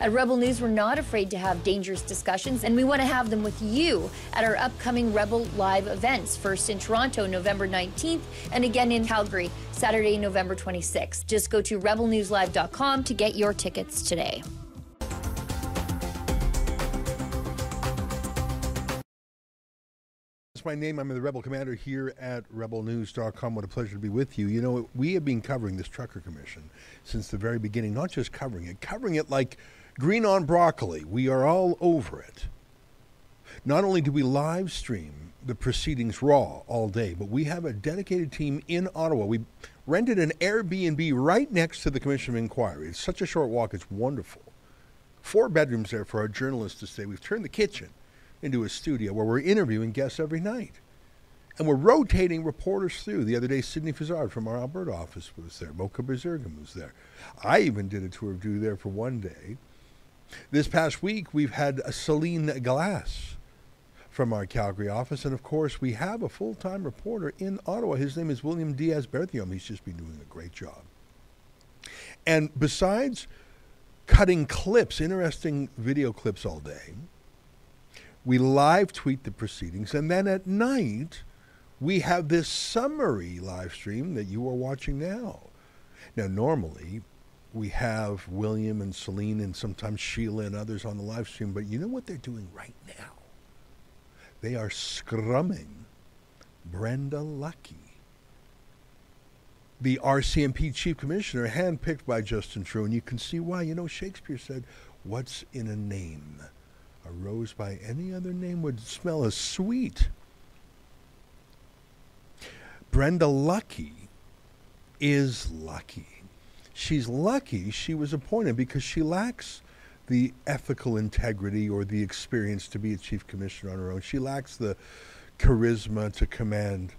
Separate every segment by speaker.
Speaker 1: At Rebel News, we're not afraid to have dangerous discussions, and we want to have them with you at our upcoming Rebel Live events. First in Toronto, November 19th, and again in Calgary, Saturday, November 26th. Just go to rebelnewslive.com to get your tickets today.
Speaker 2: That's my name. I'm the Rebel Commander here at rebelnews.com. What a pleasure to be with you. You know, we have been covering this Trucker Commission since the very beginning, not just covering it, covering it like Green on broccoli. We are all over it. Not only do we live stream the proceedings raw all day, but we have a dedicated team in Ottawa. We rented an Airbnb right next to the Commission of Inquiry. It's such a short walk, it's wonderful. Four bedrooms there for our journalists to stay. We've turned the kitchen into a studio where we're interviewing guests every night. And we're rotating reporters through. The other day, Sydney Fizzard from our Alberta office was there. Mocha Bezirgan was there. I even did a tour of duty there for one day. This past week, we've had Celine Glass from our Calgary office. And of course, we have a full time reporter in Ottawa. His name is William Diaz Berthiaume. He's just been doing a great job. And besides cutting clips, interesting video clips all day, we live tweet the proceedings. And then at night, we have this summary live stream that you are watching now. Now, normally, we have William and Celine and sometimes Sheila and others on the live stream, but you know what they're doing right now? They are scrumming Brenda Lucki, the RCMP chief commissioner, handpicked by Justin Trudeau, and you can see why. You know, Shakespeare said, What's in a name? A rose by any other name would smell as sweet. Brenda Lucki is lucky she's lucky she was appointed because she lacks the ethical integrity or the experience to be a chief commissioner on her own. She lacks the charisma to command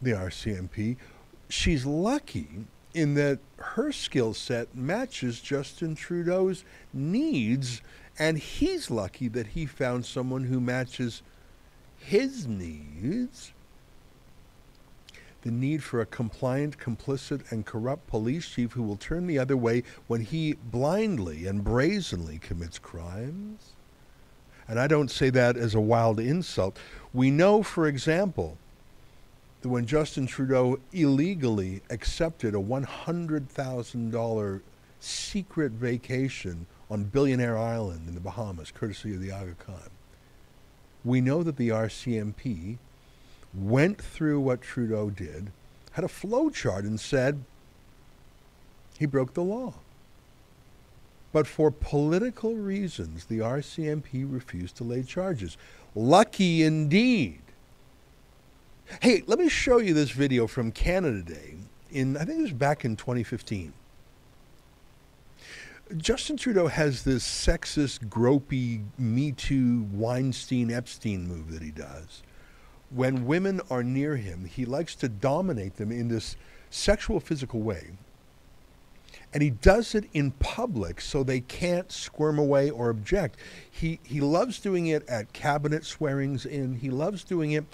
Speaker 2: the RCMP. She's lucky in that her skill set matches Justin Trudeau's needs, and he's lucky that he found someone who matches his needs the need for a compliant, complicit, and corrupt police chief who will turn the other way when he blindly and brazenly commits crimes? And I don't say that as a wild insult. We know, for example, that when Justin Trudeau illegally accepted a $100,000 secret vacation on Billionaire Island in the Bahamas, courtesy of the Aga Khan, we know that the RCMP went through what Trudeau did, had a flow chart, and said he broke the law. But for political reasons, the RCMP refused to lay charges. Lucky indeed. Hey, let me show you this video from Canada Day. In I think it was back in 2015. Justin Trudeau has this sexist, gropey, Me Too, Weinstein, Epstein move that he does when women are near him, he likes to dominate them in this sexual, physical way. And he does it in public so they can't squirm away or object. He, he loves doing it at cabinet swearings in. He loves doing it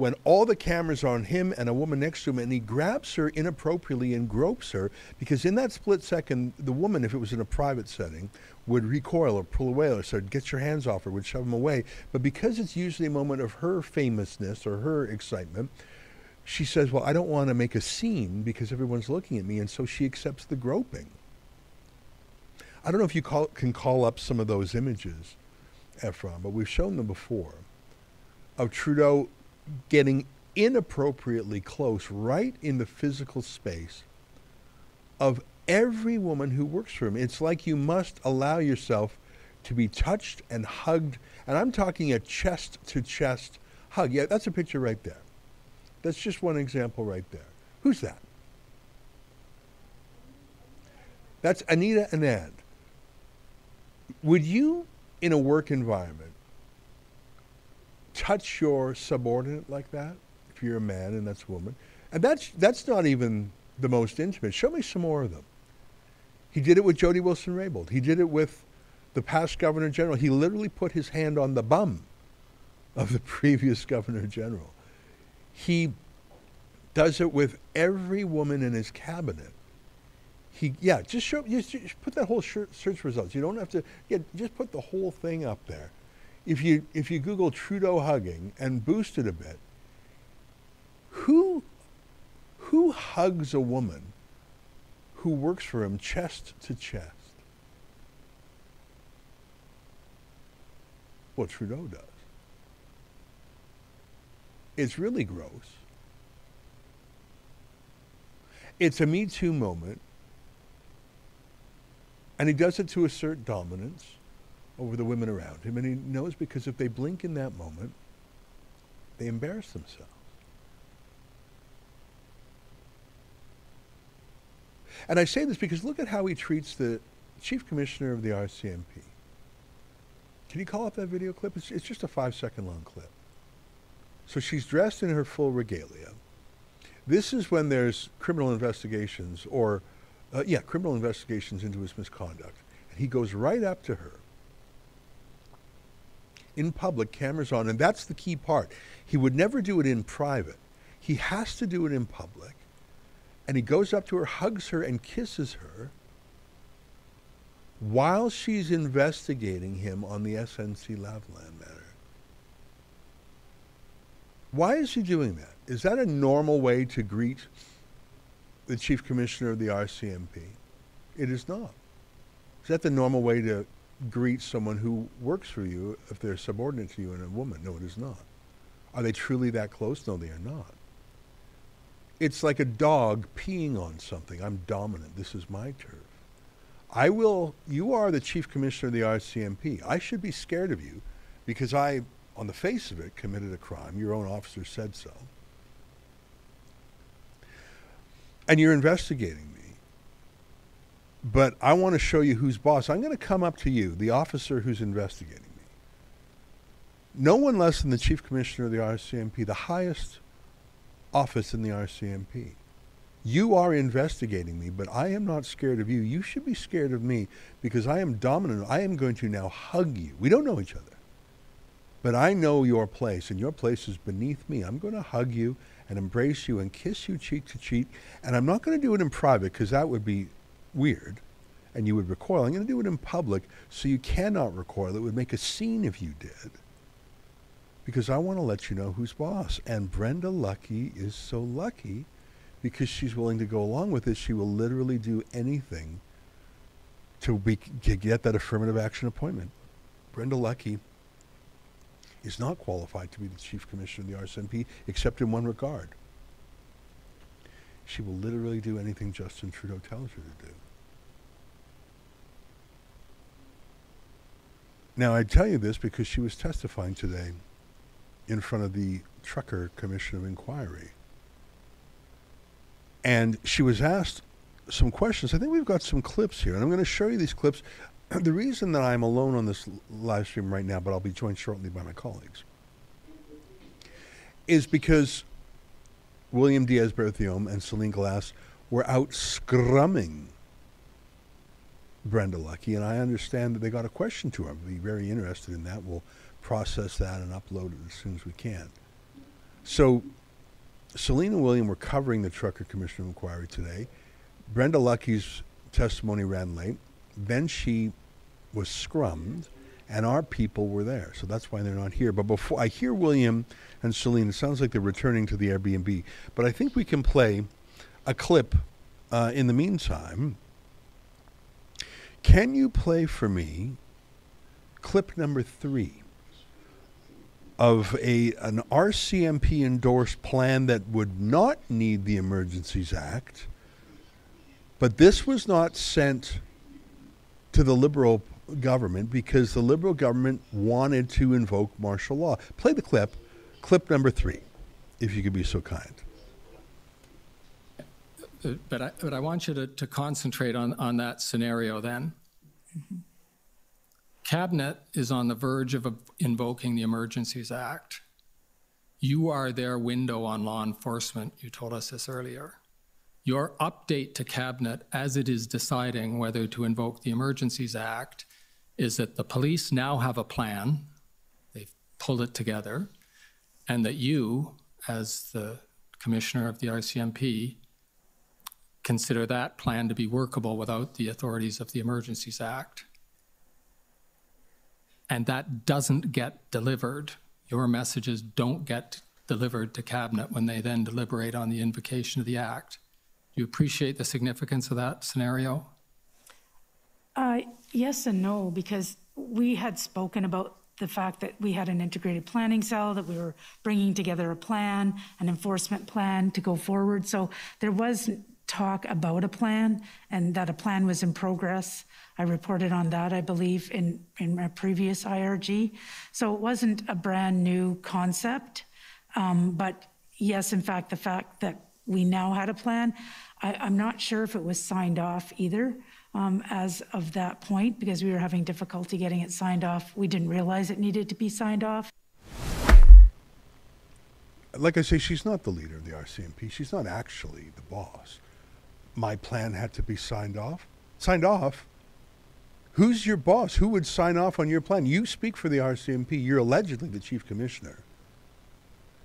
Speaker 2: when all the cameras are on him and a woman next to him, and he grabs her inappropriately and gropes her because in that split second, the woman, if it was in a private setting, would recoil or pull away or said, "Get your hands off her," would shove him away. But because it's usually a moment of her famousness or her excitement, she says, "Well, I don't want to make a scene because everyone's looking at me," and so she accepts the groping. I don't know if you call, can call up some of those images, Ephron, but we've shown them before of Trudeau getting inappropriately close right in the physical space of every woman who works for him. It's like you must allow yourself to be touched and hugged. And I'm talking a chest to chest hug. Yeah, that's a picture right there. That's just one example right there. Who's that? That's Anita Anand. Would you, in a work environment, touch your subordinate like that, if you're a man and that's a woman. And that's, that's not even the most intimate. Show me some more of them. He did it with Jody Wilson-Raybould. He did it with the past Governor General. He literally put his hand on the bum of the previous Governor General. He does it with every woman in his cabinet. He yeah, just show just, just put that whole search results. You don't have to yeah, just put the whole thing up there. If you if you Google Trudeau hugging and boost it a bit, who who hugs a woman who works for him chest to chest? What Trudeau does. It's really gross. It's a Me Too moment. And he does it to assert dominance over the women around him. And he knows because if they blink in that moment, they embarrass themselves. And I say this because look at how he treats the chief commissioner of the RCMP. Can you call up that video clip? It's, it's just a five second long clip. So she's dressed in her full regalia. This is when there's criminal investigations or, uh, yeah, criminal investigations into his misconduct. And he goes right up to her in public, cameras on, and that's the key part. He would never do it in private. He has to do it in public. And he goes up to her, hugs her, and kisses her while she's investigating him on the SNC Lavalin matter. Why is he doing that? Is that a normal way to greet the chief commissioner of the RCMP? It is not. Is that the normal way to greet someone who works for you if they're subordinate to you and a woman? No, it is not. Are they truly that close? No, they are not. It's like a dog peeing on something. I'm dominant. This is my turf. I will, you are the chief commissioner of the RCMP. I should be scared of you because I, on the face of it, committed a crime. Your own officer said so. And you're investigating me. But I want to show you who's boss. I'm going to come up to you, the officer who's investigating me. No one less than the chief commissioner of the RCMP, the highest office in the RCMP. You are investigating me, but I am not scared of you. You should be scared of me because I am dominant. I am going to now hug you. We don't know each other. But I know your place, and your place is beneath me. I'm going to hug you and embrace you and kiss you cheek to cheek. And I'm not going to do it in private because that would be weird and you would recoil. I'm going to do it in public so you cannot recoil. It would make a scene if you did. Because I want to let you know who's boss. And Brenda Lucki is so lucky because she's willing to go along with this. She will literally do anything to, be, to get that affirmative action appointment. Brenda Lucki is not qualified to be the chief commissioner of the RCMP except in one regard. She will literally do anything Justin Trudeau tells her to do. Now, I tell you this because she was testifying today in front of the Trucker Commission of Inquiry. And she was asked some questions. I think we've got some clips here, and I'm going to show you these clips. The reason that I'm alone on this live stream right now, but I'll be joined shortly by my colleagues, is because William Diaz Berthiaume and Celine Glass were out scrumming Brenda Lucki, and I understand that they got a question to her. I'll be very interested in that. We'll process that and upload it as soon as we can. So and William were covering the Trucker Commission Inquiry today. Brenda Lucki's testimony ran late. Then she was scrummed, and our people were there. So that's why they're not here. But before I hear William and Celine, it sounds like they're returning to the Airbnb. But I think we can play a clip uh, in the meantime. Can you play for me clip number three? Of a an RCMP endorsed plan that would not need the Emergencies Act, but this was not sent to the Liberal government because the Liberal government wanted to invoke martial law. Play the clip, clip number three, if you could be so kind.
Speaker 3: But I, but I want you to, to concentrate on, on that scenario then. Mm-hmm. Cabinet is on the verge of invoking the Emergencies Act. You are their window on law enforcement. You told us this earlier. Your update to Cabinet as it is deciding whether to invoke the Emergencies Act is that the police now have a plan, they've pulled it together, and that you, as the commissioner of the RCMP, consider that plan to be workable without the authorities of the Emergencies Act. And that doesn't get delivered. Your messages don't get delivered to Cabinet when they then deliberate on the invocation of the Act. Do you appreciate the significance of that scenario?
Speaker 4: Uh, yes and no, because we had spoken about the fact that we had an integrated planning cell, that we were bringing together a plan, an enforcement plan to go forward. So there was talk about a plan and that a plan was in progress. I reported on that, I believe, in, in my previous IRG. So it wasn't a brand new concept. Um, but yes, in fact, the fact that we now had a plan, I, I'm not sure if it was signed off either um, as of that point because we were having difficulty getting it signed off. We didn't realize it needed to be signed off.
Speaker 2: Like I say, she's not the leader of the RCMP. She's not actually the boss. My plan had to be signed off. Signed off? Who's your boss? Who would sign off on your plan? You speak for the RCMP. You're allegedly the chief commissioner.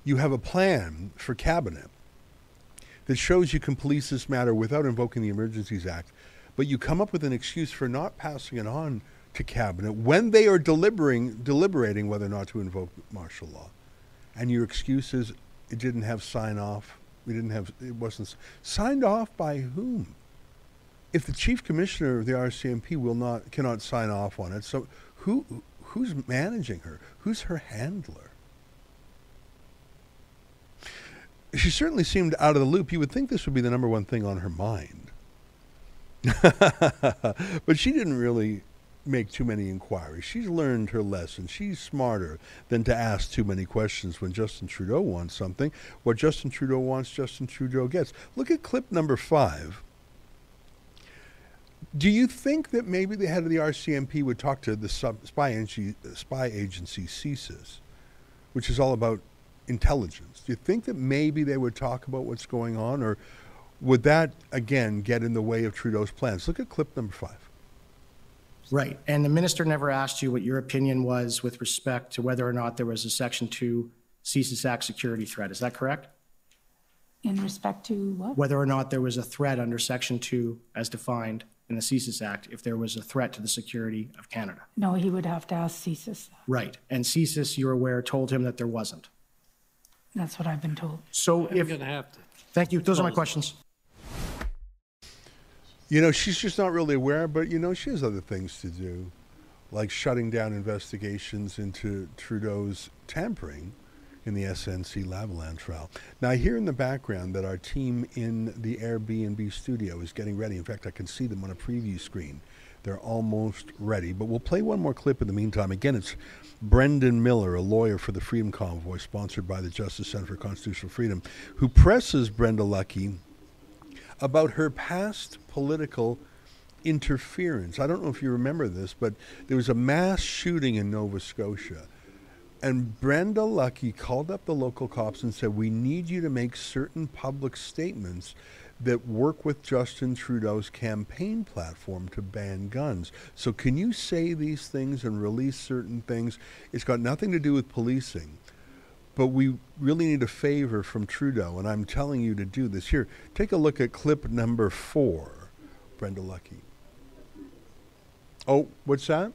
Speaker 2: You have a plan for cabinet that shows you can police this matter without invoking the Emergencies Act but you come up with an excuse for not passing it on to cabinet when they are deliberating deliberating whether or not to invoke martial law. And your excuse is it didn't have sign off. We didn't have it wasn't signed off by whom? If the chief commissioner of the RCMP will not cannot sign off on it, so who who's managing her? Who's her handler? She certainly seemed out of the loop. You would think this would be the number one thing on her mind. but she didn't really make too many inquiries. She's learned her lesson. She's smarter than to ask too many questions when Justin Trudeau wants something. What Justin Trudeau wants, Justin Trudeau gets. Look at clip number five. Do you think that maybe the head of the RCMP would talk to the sub, spy, agency, spy agency CSIS, which is all about intelligence? Do you think that maybe they would talk about what's going on, or would that again get in the way of Trudeau's plans? Look at clip number five.
Speaker 5: Right. And the minister never asked you what your opinion was with respect to whether or not there was a Section 2 CSIS Act security threat. Is that correct?
Speaker 4: In respect to what?
Speaker 5: Whether or not there was a threat under Section 2 as defined in the CSIS Act, if there was a threat to the security of Canada.
Speaker 4: No, he would have to ask CSIS.
Speaker 5: Right. And CSIS, you're aware, told him that there wasn't.
Speaker 4: That's what I've been told.
Speaker 5: So if. You're going to have to. Thank you. Those are my questions.
Speaker 2: You know, she's just not really aware, but you know, she has other things to do, like shutting down investigations into Trudeau's tampering in the SNC Lavalin trial. Now, I hear in the background that our team in the Airbnb studio is getting ready. In fact, I can see them on a preview screen. They're almost ready, but we'll play one more clip in the meantime. Again, it's Brendan Miller, a lawyer for the Freedom Convoy, sponsored by the Justice Center for Constitutional Freedom, who presses Brenda Lucki about her past political interference. I don't know if you remember this, but there was a mass shooting in Nova Scotia. And Brenda Lucki called up the local cops and said, We need you to make certain public statements that work with Justin Trudeau's campaign platform to ban guns. So, can you say these things and release certain things? It's got nothing to do with policing. But we really need a favor from Trudeau, and I'm telling you to do this. Here, take a look at clip number four, Brenda Lucki. Oh, what's that?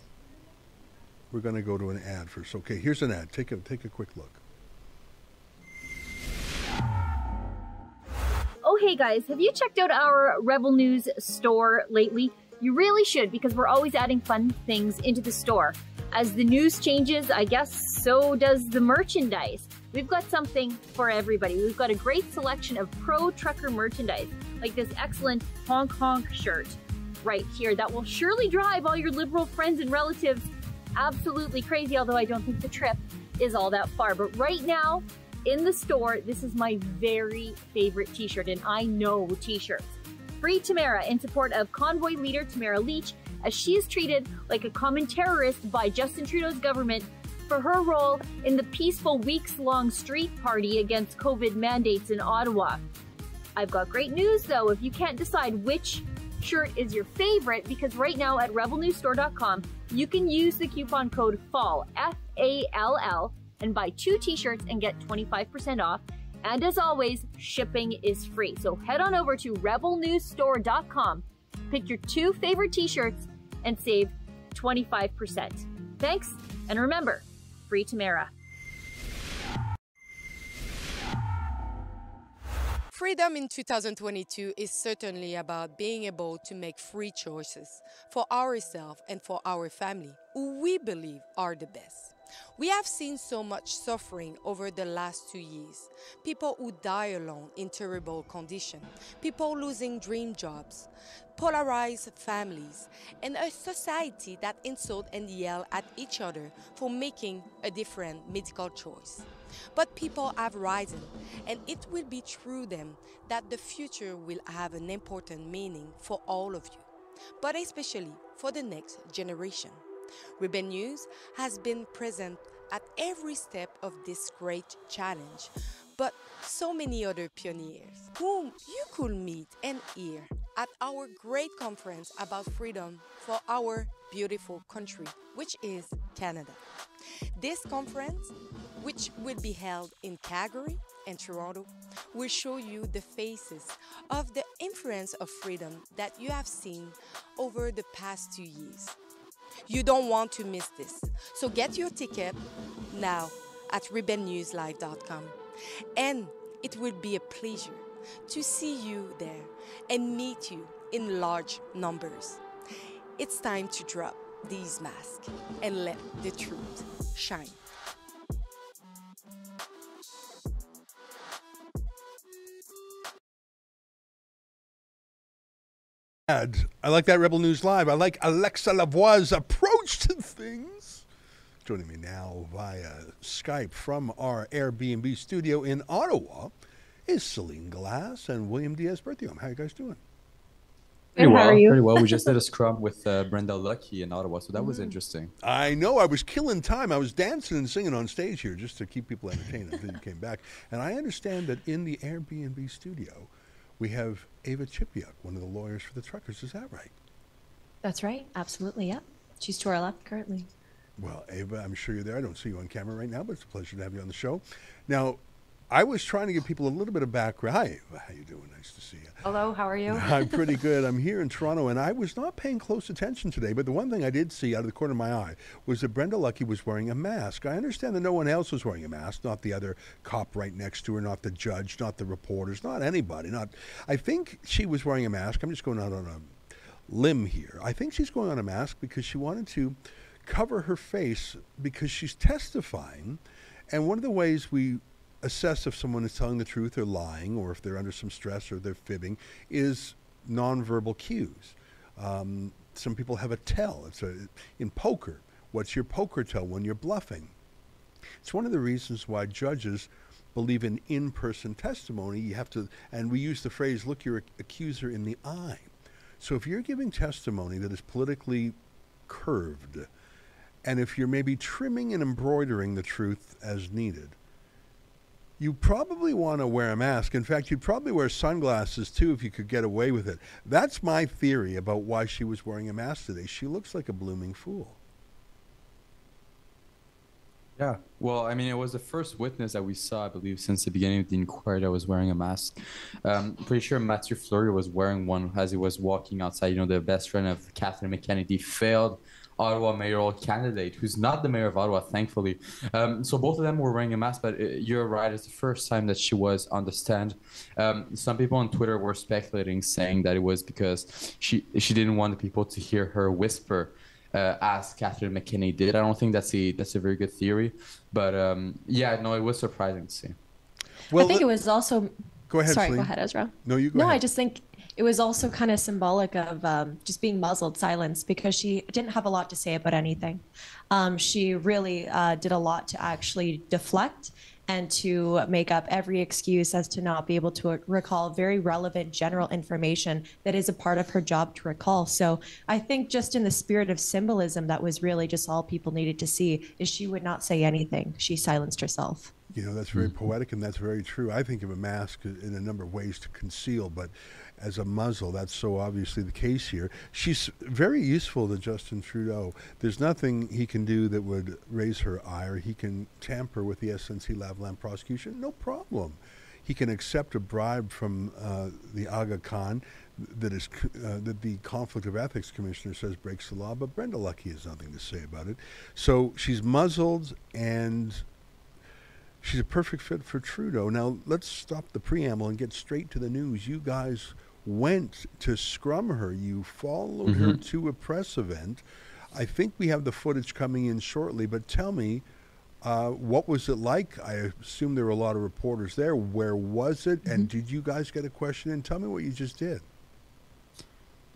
Speaker 2: We're going to go to an ad first. Okay, here's an ad. Take a take a quick look.
Speaker 1: Oh, hey guys, have you checked out our Rebel News store lately? You really should because we're always adding fun things into the store. As the news changes, I guess so does the merchandise. We've got something for everybody. We've got a great selection of pro trucker merchandise, like this excellent honk honk shirt right here that will surely drive all your liberal friends and relatives absolutely crazy, although I don't think the trip is all that far. But right now, in the store, this is my very favorite t-shirt, and I know t-shirts. Free Tamara in support of convoy leader Tamara Lich as she is treated like a common terrorist by Justin Trudeau's government for her role in the peaceful weeks long street party against COVID mandates in Ottawa. I've got great news though if you can't decide which shirt is your favorite because right now at rebelnewsstore.com you can use the coupon code FALL F A L L and buy two t-shirts and get 25% off
Speaker 6: And as always, shipping is free. So head on over to rebelnewsstore.com, pick your two favorite t shirts, and save 25%. Thanks, and remember, Tamara.
Speaker 7: Freedom in 2022 is certainly about being able to make free choices for ourselves and for our family, who we believe are the best. We have seen so much suffering over the last two years. People who die alone in terrible condition, people losing dream jobs, polarized families, and a society that insult and yell at each other for making a different medical choice. But people have risen, and it will be through them that the future will have an important meaning for all of you, but especially for the next generation. Rebel News has been present at every step of this great challenge, but so many other pioneers whom you could meet and hear at our great conference about freedom for our beautiful country, which is Canada. This conference, which will be held in Calgary and Toronto, will show you the faces of the influence of freedom that you have seen over the past two years. You don't want to miss this. So get your ticket now at rebelnewslive.com. And it will be a pleasure to see you there and meet you in large numbers. It's time to drop these masks and let the truth shine.
Speaker 2: I like that Rebel News Live. I like Alexa Lavoie's approach to things. Joining me now via Skype from our Airbnb studio in Ottawa is Celine Glass and William Diaz Berthiaume. How you guys doing?
Speaker 8: Pretty well,
Speaker 9: How are you?
Speaker 8: pretty well. We just did a scrum with uh, Brenda Lucki in Ottawa, so that was interesting.
Speaker 2: I know. I was killing time. I was dancing and singing on stage here just to keep people entertained until you came back. And I understand that in the Airbnb studio, we have Eva Chipiuk, one of the lawyers for the truckers. Is that right?
Speaker 9: That's right. Absolutely. Yep. She's to our left currently.
Speaker 2: Well, Ava, I'm sure you're there. I don't see you on camera right now, but it's a pleasure to have you on the show. Now, I was trying to give people a little bit of background. Hi, How you doing? Nice to see you.
Speaker 9: Hello. How are you?
Speaker 2: I'm pretty good. I'm here in Toronto, and I was not paying close attention today. But the one thing I did see out of the corner of my eye was that Brenda Lucki was wearing a mask. I understand that no one else was wearing a mask, not the other cop right next to her, not the judge, not the reporters, not anybody. Not. I think she was wearing a mask. I'm just going out on a limb here. I think she's going on a mask because she wanted to cover her face because she's testifying. And one of the ways we assess if someone is telling the truth or lying, or if they're under some stress or they're fibbing, is nonverbal cues. Um, some people have a tell. It's a, in poker. What's your poker tell when you're bluffing? It's one of the reasons why judges believe in in-person testimony. You have to, and we use the phrase "look your accuser in the eye." So if you're giving testimony that is politically curved, and if you're maybe trimming and embroidering the truth as needed, you probably want to wear a mask. In fact, you'd probably wear sunglasses too if you could get away with it. That's my theory about why she was wearing a mask today. She looks like a blooming fool.
Speaker 8: Yeah. Well, I mean, it was the first witness that we saw, I believe, since the beginning of the inquiry that was wearing a mask. Um, pretty sure Matthew Fleury was wearing one as he was walking outside. You know, the best friend of Catherine McKenney, the failed Ottawa mayoral candidate, who's not the mayor of Ottawa, thankfully. Um, so both of them were wearing a mask, but uh, you're right. It's the first time that she was on the stand. Um, some people on Twitter were speculating, saying that it was because she she didn't want the people to hear her whisper uh, as Catherine McKenney did. I don't think that's a that's a very good theory, but um, yeah, no, it was surprising to see.
Speaker 2: Well,
Speaker 9: I think
Speaker 2: let-
Speaker 9: it was also.
Speaker 2: Go ahead,
Speaker 9: Sorry,
Speaker 2: Celine.
Speaker 9: go ahead, Ezra.
Speaker 2: No, you go
Speaker 9: no,
Speaker 2: ahead.
Speaker 9: I just think it was also kind of symbolic of um, just being muzzled, silenced, because she didn't have a lot to say about anything. Um, she really uh, did a lot to actually deflect and to make up every excuse as to not be able to recall very relevant general information that is a part of her job to recall. So I think just in the spirit of symbolism, that was really just all people needed to see is she would not say anything. She silenced herself.
Speaker 2: You know, that's very poetic and that's very true. I think of a mask in a number of ways to conceal, but as a muzzle, that's so obviously the case here. She's very useful to Justin Trudeau. There's nothing he can do that would raise her ire. He can tamper with the SNC Lavalin prosecution, no problem. he can accept a bribe from uh, the Aga Khan that is uh, that the conflict of ethics commissioner says breaks the law, but Brenda Lucki has nothing to say about it. So she's muzzled and she's a perfect fit for Trudeau. Now let's stop the preamble and get straight to the news. You guys went to scrum her. You followed her
Speaker 8: Mhm.
Speaker 2: to a press event. I think we have the footage coming in shortly, but tell me, uh, what was it like? I assume there were a lot of reporters there. Where was it? And did you guys get a question? And tell me what you just did.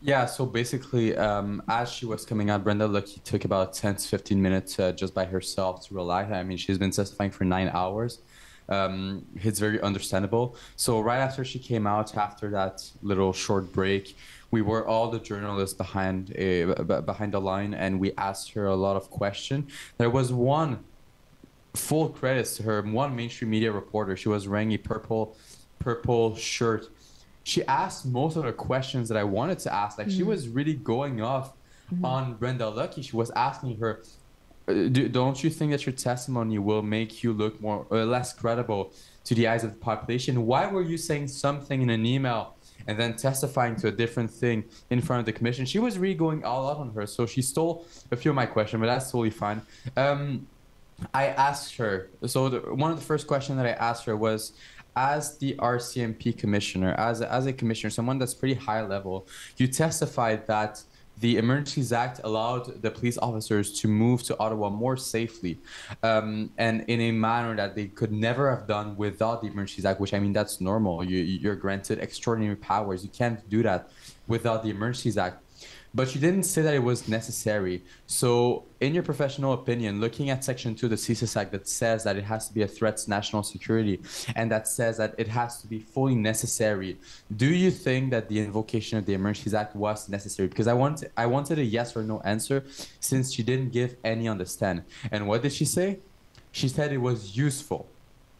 Speaker 8: Yeah, so basically, um, as she was coming out, Brenda Lucki took about 10 to 15 minutes uh, just by herself to rely. I mean, she's been testifying for nine hours. Um, it's very understandable. So right after she came out, after that little short break, we were all the journalists behind uh, b- behind the line, and we asked her a lot of questions. There was one full credits to her, one mainstream media reporter. She was wearing a purple purple shirt she asked most of the questions that I wanted to ask. Like she
Speaker 10: Mhm.
Speaker 8: was really going off
Speaker 10: Mhm.
Speaker 8: on Brenda Lucki. She was asking her, uh, do, "Don't you think that your testimony will make you look more uh, less credible to the eyes of the population? Why were you saying something in an email?" And then testifying to a different thing in front of the commission. She was really going all out on her. So she stole a few of my questions, but that's totally fine. Um, I asked her. So the, one of the first questions that I asked her was, as the RCMP commissioner, as as a commissioner, someone that's pretty high level, you testified that the Emergencies Act allowed the police officers to move to Ottawa more safely, um, and in a manner that they could never have done without the Emergencies Act. Which I mean, that's normal. You, you're granted extraordinary powers. You can't do that without the Emergencies Act but you didn't say that it was necessary. So, in your professional opinion, looking at Section 2 of the CSIS Act that says that it has to be a threat to national security and that says that it has to be fully necessary, do you think that the invocation of the Emergencies Act was necessary? Because I wanted, I wanted a yes or no answer since she didn't give any on. And what did she say? She said it was useful.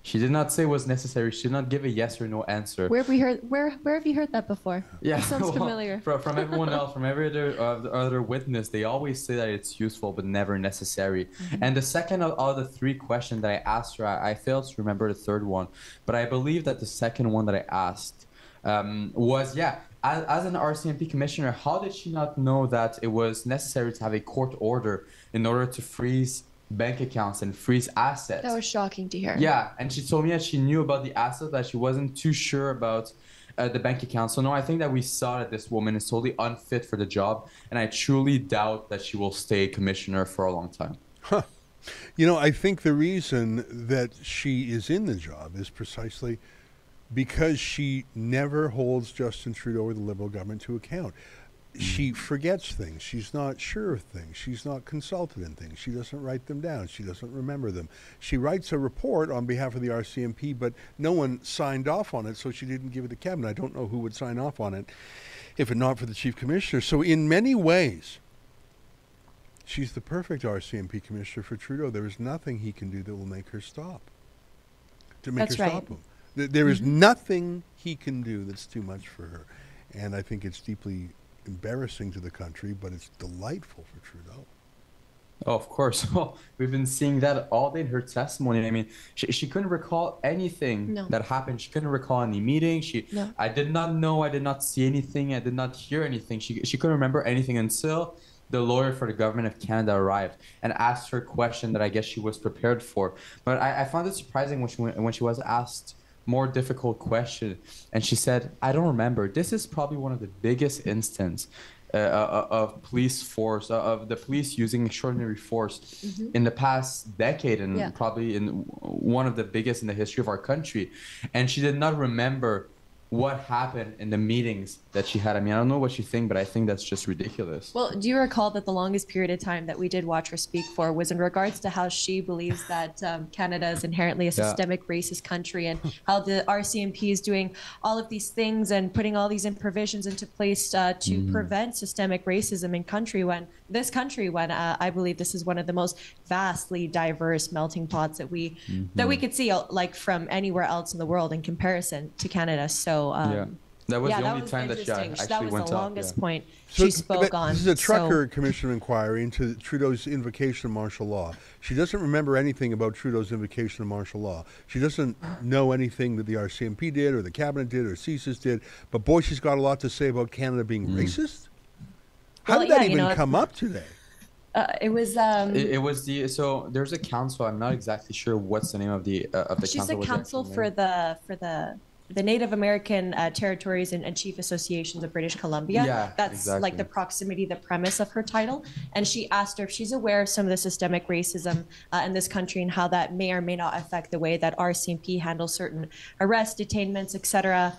Speaker 8: She did not say it was necessary. She did not give a yes or no answer.
Speaker 9: Where have we heard? Where where have you heard that before?
Speaker 8: Yeah,
Speaker 9: That sounds
Speaker 8: well,
Speaker 9: familiar.
Speaker 8: From, from everyone else, from every other uh, other witness, they always say that it's useful but never necessary.
Speaker 9: Mm-hmm.
Speaker 8: And the second of all the three questions that I asked her, I, I failed to remember the third one, but I believe that the second one that I asked um, was yeah. As, as an RCMP commissioner, how did she not know that it was necessary to have a court order in order to freeze bank accounts and freeze assets?
Speaker 9: That was shocking to hear.
Speaker 8: Yeah, and she told me that she knew about the asset, but she wasn't too sure about uh, the bank account. So no, I think that we saw that this woman is totally unfit for the job, and I truly doubt that she will stay commissioner for a long time.
Speaker 2: You know, I think the reason that she is in the job is precisely because she never holds Justin Trudeau or the Liberal government to account. She forgets things. She's not sure of things. She's not consulted in things. She doesn't write them down. She doesn't remember them. She writes a report on behalf of the RCMP, but no one signed off on it, so she didn't give it to cabinet. I don't know who would sign off on it if it not for the chief commissioner. So, in many ways, She's the perfect RCMP commissioner for Trudeau. There is nothing he can do that will make her stop. To make
Speaker 9: That's
Speaker 2: her
Speaker 9: right.
Speaker 2: stop him. Th- There is mm-hmm. nothing he can do that's too much for her. And I think it's deeply embarrassing to the country, but it's delightful for Trudeau.
Speaker 8: Oh, of course. Well, we've been seeing that all day in her testimony. I mean, she, she couldn't recall anything
Speaker 9: No.
Speaker 8: that happened. She couldn't recall any meeting. She,
Speaker 9: No.
Speaker 8: I did not know. I did not see anything. I did not hear anything. She, she couldn't remember anything until the lawyer for the government of Canada arrived and asked her a question that I guess she was prepared for. But I, I found it surprising when she, when she was asked more difficult question and she said i don't remember this is probably one of the biggest instance uh, uh, of police force uh, of the police using extraordinary force
Speaker 10: Mhm.
Speaker 8: in the past decade and
Speaker 10: Yeah.
Speaker 8: probably in one of the biggest in the history of our country and she did not remember what happened in the meetings that she had i mean i don't know what you think but i think that's just ridiculous
Speaker 9: Well, do you recall that the longest period of time that we did watch her speak for was in regards to how she believes that um, Canada is inherently a
Speaker 8: Yeah.
Speaker 9: systemic racist country and how the RCMP is doing all of these things and putting all these provisions into place uh, to
Speaker 8: Mhm.
Speaker 9: prevent systemic racism in country when this country when uh, I believe this is one of the most vastly diverse melting pots that we that we
Speaker 8: Mhm.
Speaker 9: could see like from anywhere else in the world in comparison to Canada. So um,
Speaker 8: Yeah. That was
Speaker 9: yeah,
Speaker 8: the
Speaker 9: that
Speaker 8: only
Speaker 9: was
Speaker 8: time that she actually
Speaker 9: that was
Speaker 8: went
Speaker 9: the
Speaker 8: up.
Speaker 9: longest
Speaker 8: yeah.
Speaker 9: point
Speaker 2: So
Speaker 9: she spoke
Speaker 2: but
Speaker 9: on.
Speaker 2: This is a
Speaker 9: So-
Speaker 2: trucker commission inquiry into Trudeau's invocation of martial law. She doesn't remember anything about Trudeau's invocation of martial law. She doesn't know anything that the RCMP did or the cabinet did or CSIS did. But boy, she's got a lot to say about Canada being
Speaker 8: Mm.
Speaker 2: racist. How
Speaker 9: Well,
Speaker 2: did that
Speaker 9: yeah, you
Speaker 2: even
Speaker 9: know,
Speaker 2: come up today?
Speaker 9: uh, it was. Um,
Speaker 8: It, it was the so there's a council. I'm not exactly sure what's the name of the uh, of the
Speaker 9: she's
Speaker 8: council.
Speaker 9: the
Speaker 8: was
Speaker 9: council for the for the the Native American uh, territories and, and chief associations of British Columbia.
Speaker 8: Yeah,
Speaker 9: That's like the proximity, the premise of her title. And she asked her if she's aware of some of the systemic racism uh, in this country and how that may or may not affect the way that RCMP handles certain arrests, detainments, etc.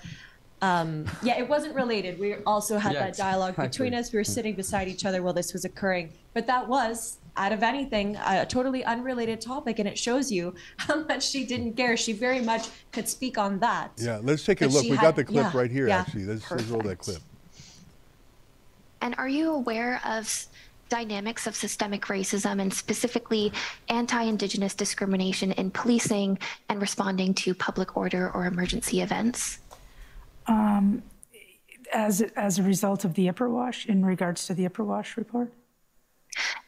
Speaker 9: Um, yeah, it wasn't related. We also had
Speaker 8: Yeah,
Speaker 9: that dialogue between us. We were sitting beside each other while this was occurring. But that was, out of anything, a totally unrelated topic, and it shows you how much she didn't care. She very much could speak on that.
Speaker 2: Yeah, let's take a
Speaker 9: But
Speaker 2: look. We
Speaker 9: got
Speaker 2: got the clip
Speaker 9: yeah,
Speaker 2: right here,
Speaker 9: yeah,
Speaker 2: actually. Let's, let's roll that clip.
Speaker 10: And are you aware of dynamics of systemic racism and specifically anti Indigenous discrimination in policing and responding to public order or emergency events?
Speaker 4: Um, as, as a result of the Ipperwash in regards to the Ipperwash report?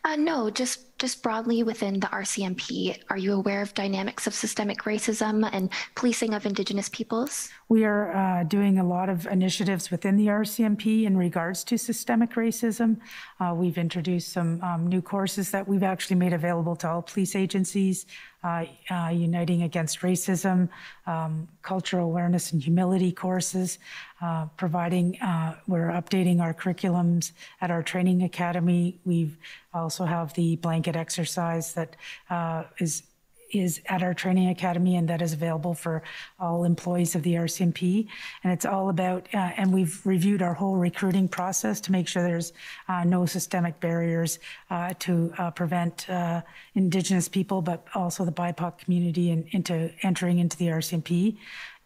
Speaker 10: Uh, no, just just broadly within the RCMP. Are you aware of dynamics of systemic racism and policing of Indigenous peoples?
Speaker 4: We are uh, doing a lot of initiatives within the RCMP in regards to systemic racism. Uh, we've introduced some um, new courses that we've actually made available to all police agencies, uh, uh, Uniting Against Racism, um, Cultural Awareness and Humility courses, uh, providing, uh, we're updating our curriculums at our training academy. We've also have the blanket exercise that uh, is is at our training academy and that is available for all employees of the RCMP. And it's all about, uh, and we've reviewed our whole recruiting process to make sure there's uh, no systemic barriers uh, to uh, prevent uh, Indigenous people, but also the BIPOC community in, into entering into the RCMP.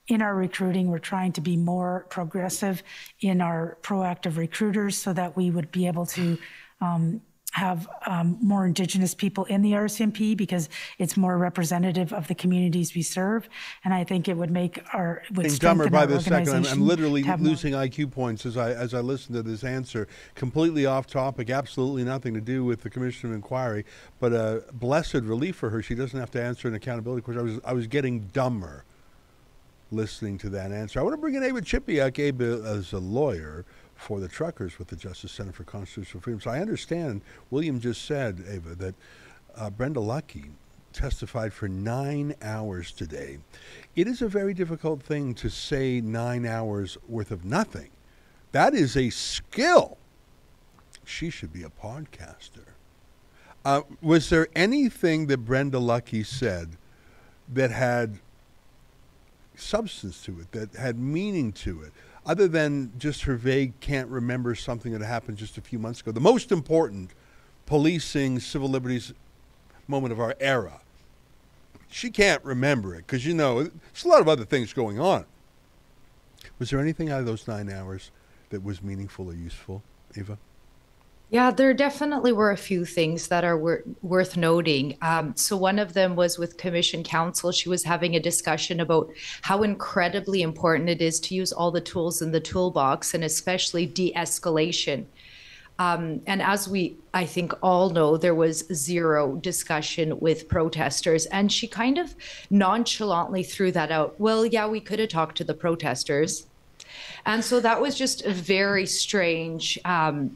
Speaker 4: In our recruiting, we're trying to be more progressive in our proactive recruiters so that we would be able to um, have um, more Indigenous people in the RCMP because it's more representative of the communities we serve. And I think it would make our, would
Speaker 2: Getting dumber by the second. I'm. I'm literally
Speaker 4: have more-
Speaker 2: losing IQ points as I as I listen to this answer. Completely off topic, absolutely nothing to do with the commission of inquiry, but a blessed relief for her. She doesn't have to answer an accountability question. I was I was getting dumber listening to that answer. I want to bring in Eva Chipiuk. Ava is a lawyer for the truckers with the Justice Center for Constitutional Freedom. So I understand William just said, Ava, that uh, Brenda Lucki testified for nine hours today. It is a very difficult thing to say nine hours worth of nothing. That is a skill. She should be a podcaster. Uh, was there anything that Brenda Lucki said that had substance to it, that had meaning to it, other than just her vague can't remember something that happened just a few months ago? The most important policing civil liberties moment of our era. She can't remember it because, you know, there's a lot of other things going on. Was there anything out of those nine hours that was meaningful or useful, Eva?
Speaker 11: Yeah, there definitely were a few things that are wor- worth noting. Um, so, one of them was with Commission Counsel. She was having a discussion about how incredibly important it is to use all the tools in the toolbox and especially de escalation. Um, and as we, I think, all know, there was zero discussion with protesters. And she kind of nonchalantly threw that out. Well, yeah, we could have talked to the protesters. And so that was just a very strange um,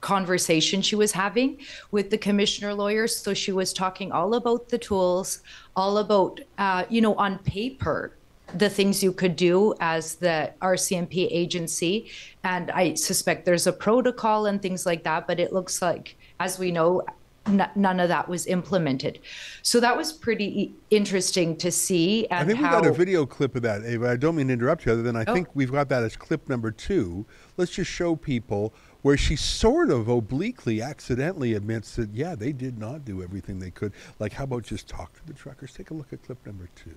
Speaker 11: conversation she was having with the commissioner lawyers. So she was talking all about the tools, all about, uh, you know, on paper, the things you could do as the RCMP agency. And I suspect there's a protocol and things like that, but it looks like, as we know, n- none of that was implemented. So that was pretty e- interesting to see. And
Speaker 2: I think
Speaker 11: how,
Speaker 2: we got a video clip of that, Ava. I don't mean to interrupt you, other than I
Speaker 11: Oh.
Speaker 2: think we've got that as clip number two. Let's just show people where she sort of obliquely, accidentally admits that, yeah, they did not do everything they could. Like, how about just talk to the truckers? Take a look at clip number two.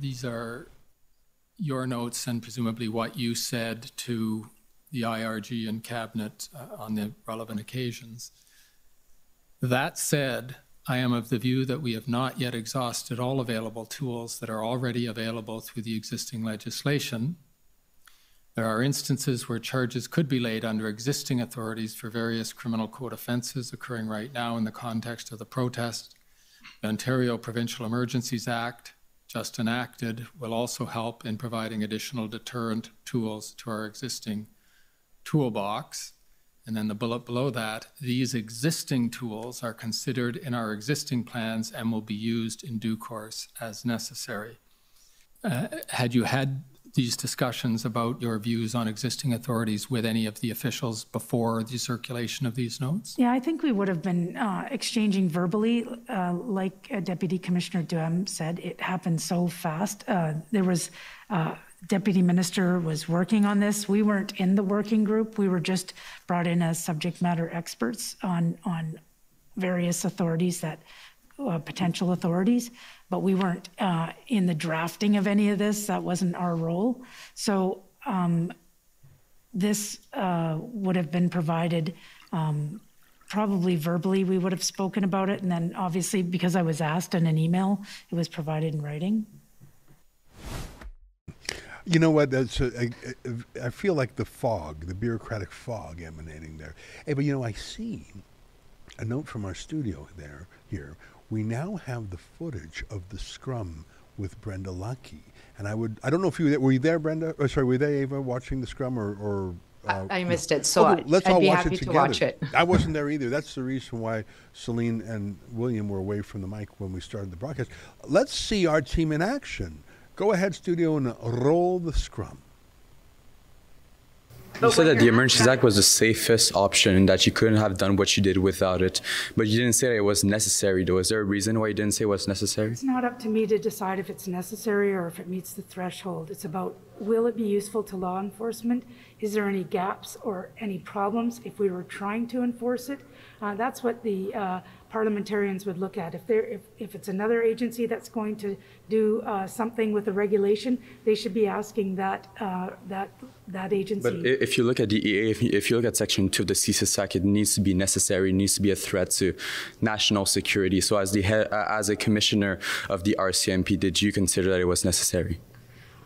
Speaker 3: These are your notes and presumably what you said to the IRG and cabinet uh, on the relevant occasions. That said, I am of the view that we have not yet exhausted all available tools that are already available through the existing legislation. There are instances where charges could be laid under existing authorities for various criminal code offenses occurring right now in the context of the protest. The Ontario Provincial Emergencies Act, just enacted, will also help in providing additional deterrent tools to our existing toolbox. And then the bullet below that, these existing tools are considered in our existing plans and will be used in due course as necessary. Uh, had you had these discussions about your views on existing authorities with any of the officials before the circulation of these notes?
Speaker 4: Yeah, I think we would have been uh, exchanging verbally. Uh, like uh, Deputy Commissioner Duheme said, it happened so fast. Uh, there was uh, deputy minister was working on this. We weren't in the working group. We were just brought in as subject matter experts on on various authorities that uh, potential authorities, but we weren't uh, in the drafting of any of this. That wasn't our role. So um, this uh, would have been provided. Um, probably verbally, we would have spoken about it, and then obviously, because I was asked in an email, it was provided in writing.
Speaker 2: You know what? That's a, I, I feel like the fog, the bureaucratic fog emanating there. Hey, but you know, I see a note from our studio there here. We now have the footage of the scrum with Brenda Lucki, and I would I don't know if you were, there, were you there, Brenda? Or sorry, were they Ava watching the scrum or? or
Speaker 11: uh, I, missed it, so oh, let's I'd all be watch happy it together. to watch it.
Speaker 2: I wasn't there either. That's the reason why Celine and William were away from the mic when we started the broadcast. Let's see our team in action. Go ahead, studio, and roll the scrum.
Speaker 8: You said that the Emergencies Act was the safest option and that you couldn't have done what you did without it. But you didn't say that it was necessary, though. Is there a reason why you didn't say it was necessary?
Speaker 4: It's not up to me to decide if it's necessary or if it meets the threshold. It's about will it be useful to law enforcement? Is there any gaps or any problems if we were trying to enforce it? Uh, that's what the uh, parliamentarians would look at. If, there, if, if it's another agency that's going to do uh, something with a regulation, they should be asking that, uh, that, that agency.
Speaker 8: But if you look at the EA, if you, if you look at Section 2 of the CSIS Act, it needs to be necessary, it needs to be a threat to national security. So as, the head, uh, as a commissioner of the RCMP, did you consider that it was necessary?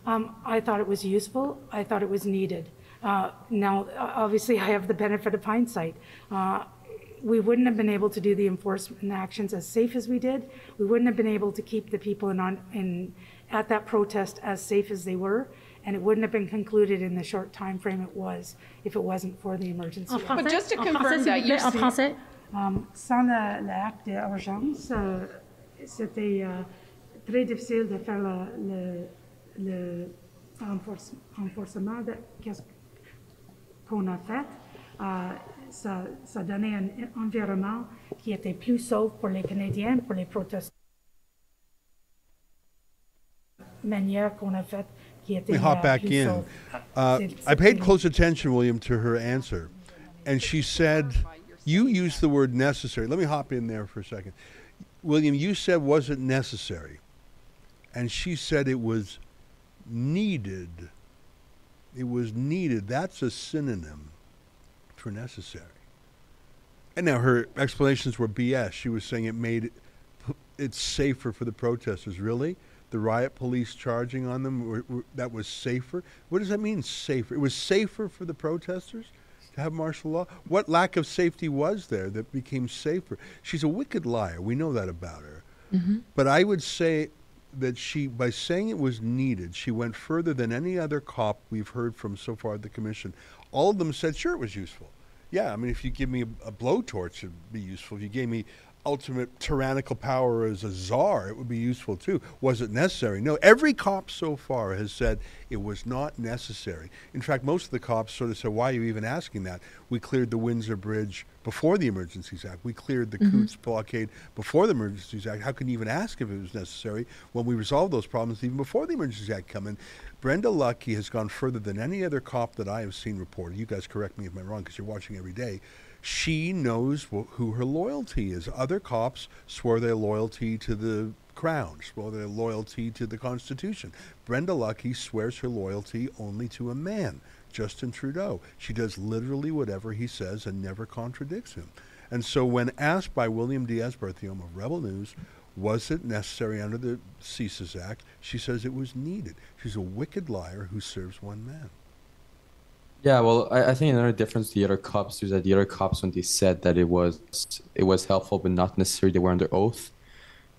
Speaker 4: Um, I thought it was useful. I thought it was needed. Uh, now, obviously, I have the benefit of hindsight. Uh, we wouldn't have been able to do the enforcement actions as safe as we did. We wouldn't have been able to keep the people in on, in, at that protest as safe as they were. And it wouldn't have been concluded in the short time frame it was if it wasn't for the emergency.
Speaker 12: But just to confirm that you
Speaker 4: en français. Um, sans l'acte d'urgence, euh, c'était euh, très difficile de faire le, le, le renforcement de qu'est-ce qu'on a fait. Euh, ça, ça donnait un environnement qui était plus sauf pour les Canadiens, pour les protestants. Manière qu'on a fait qui était
Speaker 2: me hop back in. Uh, I paid close attention, William, to her answer. And she said, You used the word necessary. Let me hop in there for a second. William, you said, Was it necessary? And she said it was needed. It was needed. That's a synonym necessary. And now her explanations were BS. She was saying it made it, it safer for the protesters. Really? The riot police charging on them, were, were, that was safer? What does that mean, safer? It was safer for the protesters to have martial law? What lack of safety was there that became safer? She's a wicked liar. We know that about her. Mm-hmm. But I would say that she, by saying it was needed, she went further than any other cop we've heard from so far at the commission. All of them said, sure, it was useful. Yeah, I mean, if you give me a, a blowtorch, it'd be useful. If you gave me ultimate tyrannical power as a czar, it would be useful too. Was it necessary? No. Every cop so far has said it was not necessary. In fact, most of the cops sort of said, "Why are you even asking that? We cleared the Windsor Bridge before the Emergencies Act. We cleared the mm-hmm. Coutts blockade before the Emergencies Act. How can you even ask if it was necessary when we resolved those problems even before the Emergencies Act come in?" Brenda Lucki has gone further than any other cop that I have seen reported. You guys correct me if I'm wrong because you're watching every day she knows wh- who her loyalty is. Other cops swear their loyalty to the crown, swear their loyalty to the Constitution. Brenda Lucki swears her loyalty only to a man, Justin Trudeau. She does literally whatever he says and never contradicts him. And so, when asked by William Diaz Berthiaume of Rebel News, was it necessary under the CSIS Act, she says it was needed. She's a wicked liar who serves one man.
Speaker 8: Yeah, well, I, I think another difference to the other cops is that the other cops, when they said that it was it was helpful, but not necessary, they were under oath.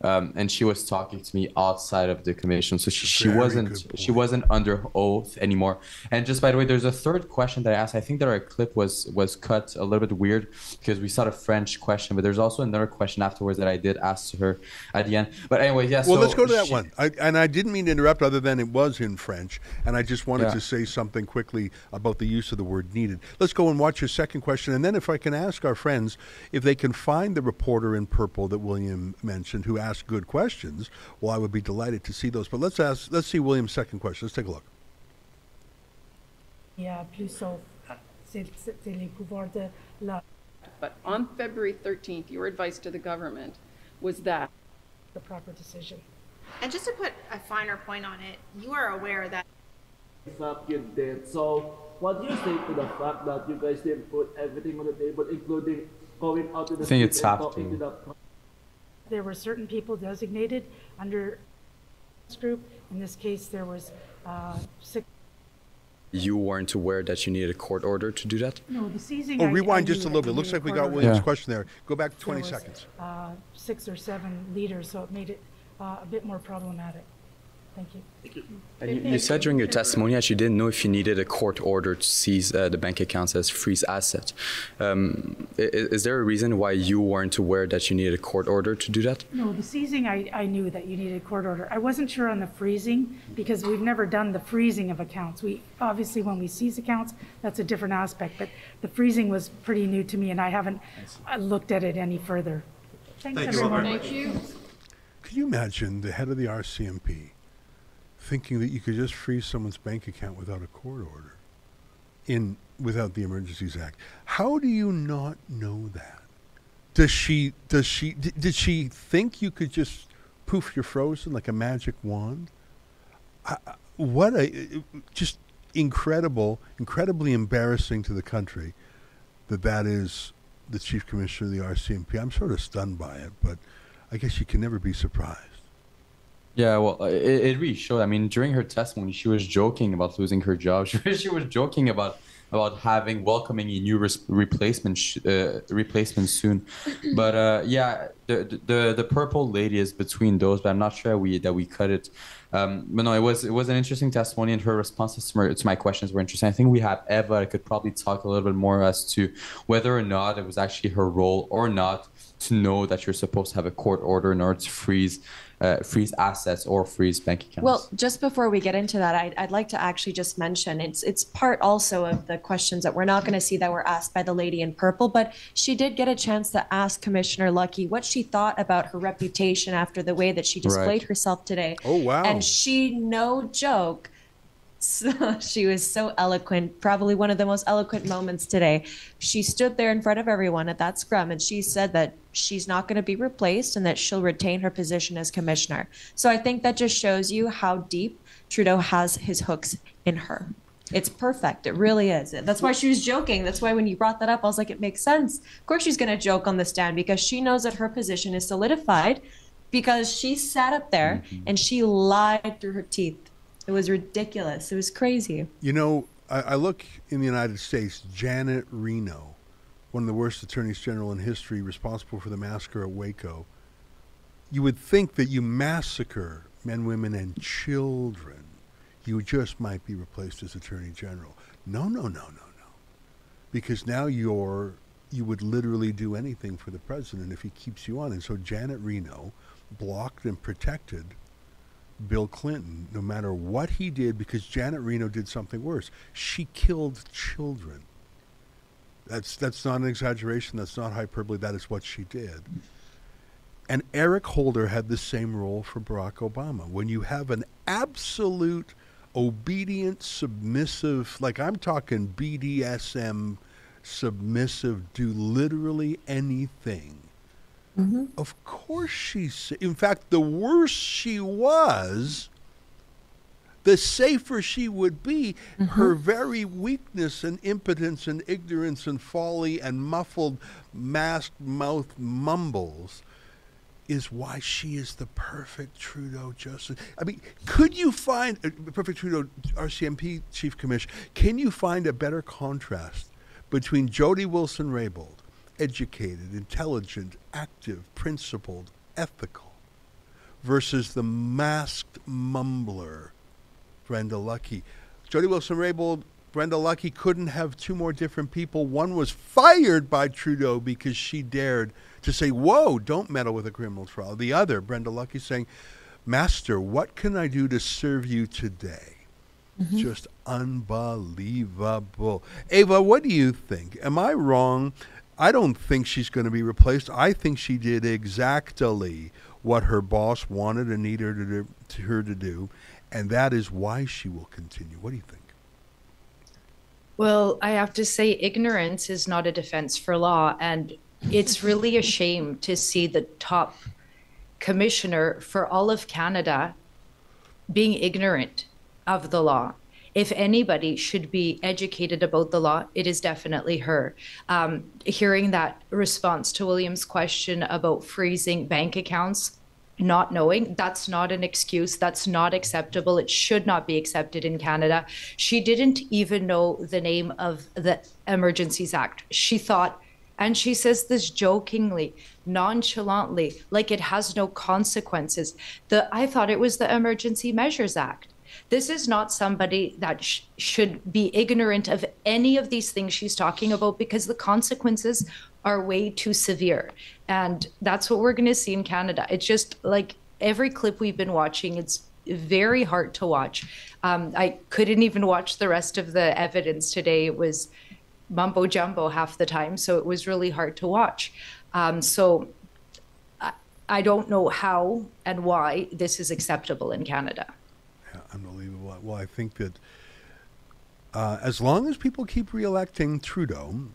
Speaker 8: Um, and she was talking to me outside of the commission, so she, she
Speaker 2: Very
Speaker 8: wasn't she wasn't under oath anymore. And just by the way, there's a third question that I asked. I think that our clip was was cut a little bit weird because we saw the French question, but there's also another question afterwards that I did ask to her at the end. But anyway, yeah.
Speaker 2: Well,
Speaker 8: so
Speaker 2: let's go to that
Speaker 8: she-
Speaker 2: one. I, and I didn't mean to interrupt, other than it was in French, and I just wanted
Speaker 8: Yeah.
Speaker 2: to say something quickly about the use of the word needed. Let's go and watch your second question, and then if I can ask our friends if they can find the reporter in purple that William mentioned who asked good questions, well, I would be delighted to see those. But let's ask. Let's see William's second question. Let's take a look.
Speaker 4: Il y a plus sauf. Uh, c'est c'est les pouvoirs de la,
Speaker 12: But on February 13th, your advice to the government was that
Speaker 4: the proper decision.
Speaker 13: And just to put a finer point on it, you are aware that
Speaker 14: fact you did. So, what do you say to the fact that you guys didn't put everything on the table, including going out to the
Speaker 8: I think it's
Speaker 14: and
Speaker 8: have
Speaker 14: talking
Speaker 8: to.
Speaker 14: to the
Speaker 4: There were certain people designated under this group. In this case, there was uh, six.
Speaker 15: You weren't aware that you needed a court order to do that?
Speaker 4: No, the seizing.
Speaker 2: Oh,
Speaker 4: I- I
Speaker 2: rewind
Speaker 4: knew
Speaker 2: just a little bit. Looks like we got
Speaker 4: order.
Speaker 2: William's
Speaker 8: Yeah.
Speaker 2: question there. Go back
Speaker 4: There
Speaker 2: 20
Speaker 4: was,
Speaker 2: seconds.
Speaker 4: uh, Six or seven leaders, so it made it uh, a bit more problematic. Thank you.
Speaker 15: And you, you said during your testimony that you didn't know if you needed a court order to seize uh, the bank accounts as freeze assets. Um, i- i- is there a reason why you weren't aware that you needed a court order to do that?
Speaker 4: No, the seizing, I, I knew that you needed a court order. I wasn't sure on the freezing because we've never done the freezing of accounts. We, obviously, when we seize accounts, that's a different aspect, but the freezing was pretty new to me and I haven't uh, looked at it any further. Thanks,
Speaker 2: Thank you.
Speaker 12: Thank you.
Speaker 2: Could you imagine the head of the RCMP thinking that you could just freeze someone's bank account without a court order in without the Emergencies Act? How do you not know that? Does she does she d- did she think you could just poof you're frozen like a magic wand? I, what a just incredible, incredibly embarrassing to the country that that is the chief commissioner of the RCMP. I'm sort of stunned by it, but I guess you can never be surprised.
Speaker 8: Yeah, well, it, it really showed. I mean, during her testimony, she was joking about losing her job. She was, she was joking about about having welcoming a new res- replacement sh- uh, replacement soon. But uh, yeah, the, the the purple lady is between those, but I'm not sure we that we cut it. Um, but no, it was it was an interesting testimony, and her responses to my, to my questions were interesting. I think we have Eva. I could probably talk a little bit more as to whether or not it was actually her role or not to know that you're supposed to have a court order in order to freeze uh, freeze assets or freeze bank accounts.
Speaker 9: Well, just before we get into that, I'd, I'd like to actually just mention it's it's part also of the questions that we're not going to see that were asked by the lady in purple, but she did get a chance to ask Commissioner Lucki what she thought about her reputation after the way that she displayed
Speaker 2: Right.
Speaker 9: herself today.
Speaker 2: Oh, wow.
Speaker 9: And she, no joke, so, she was so eloquent, probably one of the most eloquent moments today. She stood there in front of everyone at that scrum and she said that she's not going to be replaced and that she'll retain her position as commissioner. So I think that just shows you how deep Trudeau has his hooks in her. It's perfect. It really is. That's why she was joking. That's why when you brought that up, I was like, it makes sense. Of course, she's going to joke on the stand because she knows that her position is solidified because she sat up there mm-hmm. and she lied through her teeth. It was ridiculous. It was crazy.
Speaker 2: You know, I, I look in the United States, Janet Reno, one of the worst attorneys general in history, responsible for the massacre at Waco. You would think that you massacre men, women, and children, you just might be replaced as attorney general. No, no, no, no, no. Because now you're you would literally do anything for the president if he keeps you on. And so Janet Reno blocked and protected Bill Clinton, no matter what he did, because Janet Reno did something worse. She killed children. That's that's not an exaggeration. That's not hyperbole. That is what she did. And Eric Holder had the same role for Barack Obama. When you have an absolute obedient, submissive, like I'm talking BDSM, submissive, do literally anything. Of course she's. In fact, the worse she was, the safer she would be. Her very weakness and impotence and ignorance and folly and muffled, masked mouth mumbles is why she is the perfect Trudeau justice. I mean, could you find uh, perfect Trudeau RCMP chief commission? Can you find a better contrast between Jody Wilson Raybould, educated, intelligent, active, principled, ethical, versus the masked mumbler, Brenda Lucki? Jody Wilson Raybould. Brenda Lucki couldn't have two more different people. One was fired by Trudeau because she dared to say, Whoa, don't meddle with a criminal trial. The other, Brenda Lucki, saying, Master, what can I do to serve you today? Mm-hmm. Just unbelievable. Ava, what do you think? Am I wrong? I don't think she's going to be replaced. I think she did exactly what her boss wanted and needed her to, do, to her to do, and that is why she will continue. What do you think?
Speaker 11: Well, I have to say, ignorance is not a defense for law. And it's really a shame to see the top commissioner for all of Canada being ignorant of the law. If anybody should be educated about the law, it is definitely her. Um, hearing that response to William's question about freezing bank accounts, not knowing that's not an excuse. That's not acceptable. It should not be accepted in canada. She didn't even know the name of the emergencies act. She thought and she says this jokingly nonchalantly like it has no consequences. The i thought it was the emergency measures act this is not somebody that sh- should be ignorant of any of these things she's talking about because the consequences are way too severe. And that's what we're going to see in Canada. It's just like every clip we've been watching, it's very hard to watch. Um, I couldn't even watch the rest of the evidence today. It was mumbo jumbo half the time. So it was really hard to watch. Um, so I, I don't know how and why this is acceptable in Canada.
Speaker 2: Yeah, Well, I think that uh, as long as people keep reelecting Trudeau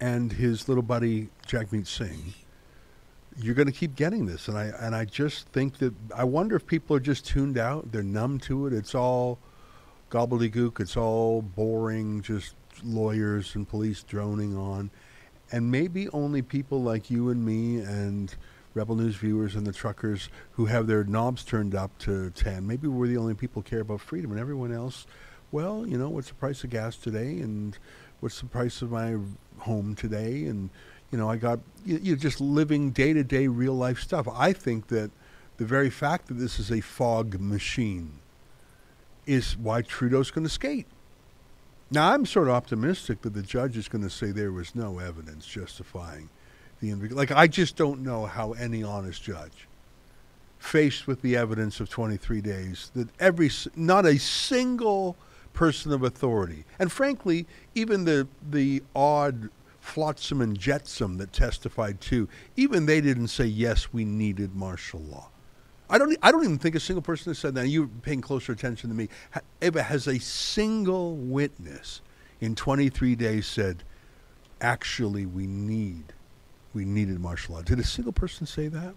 Speaker 2: and his little buddy Jagmeet Singh, you're going to keep getting this. And I and I just think that I wonder if people are just tuned out. They're numb to it. It's all gobbledygook. It's all boring. Just lawyers and police droning on, and maybe only people like you and me and Rebel News viewers and the truckers who have their knobs turned up to 10. Maybe we're the only people care about freedom, and everyone else, well, you know, what's the price of gas today, and what's the price of my home today, and you know, I got you, you're just living day to day real life stuff. I think that the very fact that this is a fog machine is why Trudeau's going to skate. Now, I'm sort of optimistic that the judge is going to say there was no evidence justifying the like. I just don't know how any honest judge, faced with the evidence of 23 days, that every not a single person of authority, and frankly, even the the odd flotsam and jetsam that testified too, even they didn't say yes, we needed martial law. I don't. I don't even think a single person has said that. You're paying closer attention than me. Eva has a single witness in 23 days said, "Actually, we need, we needed martial law." Did a single person say that?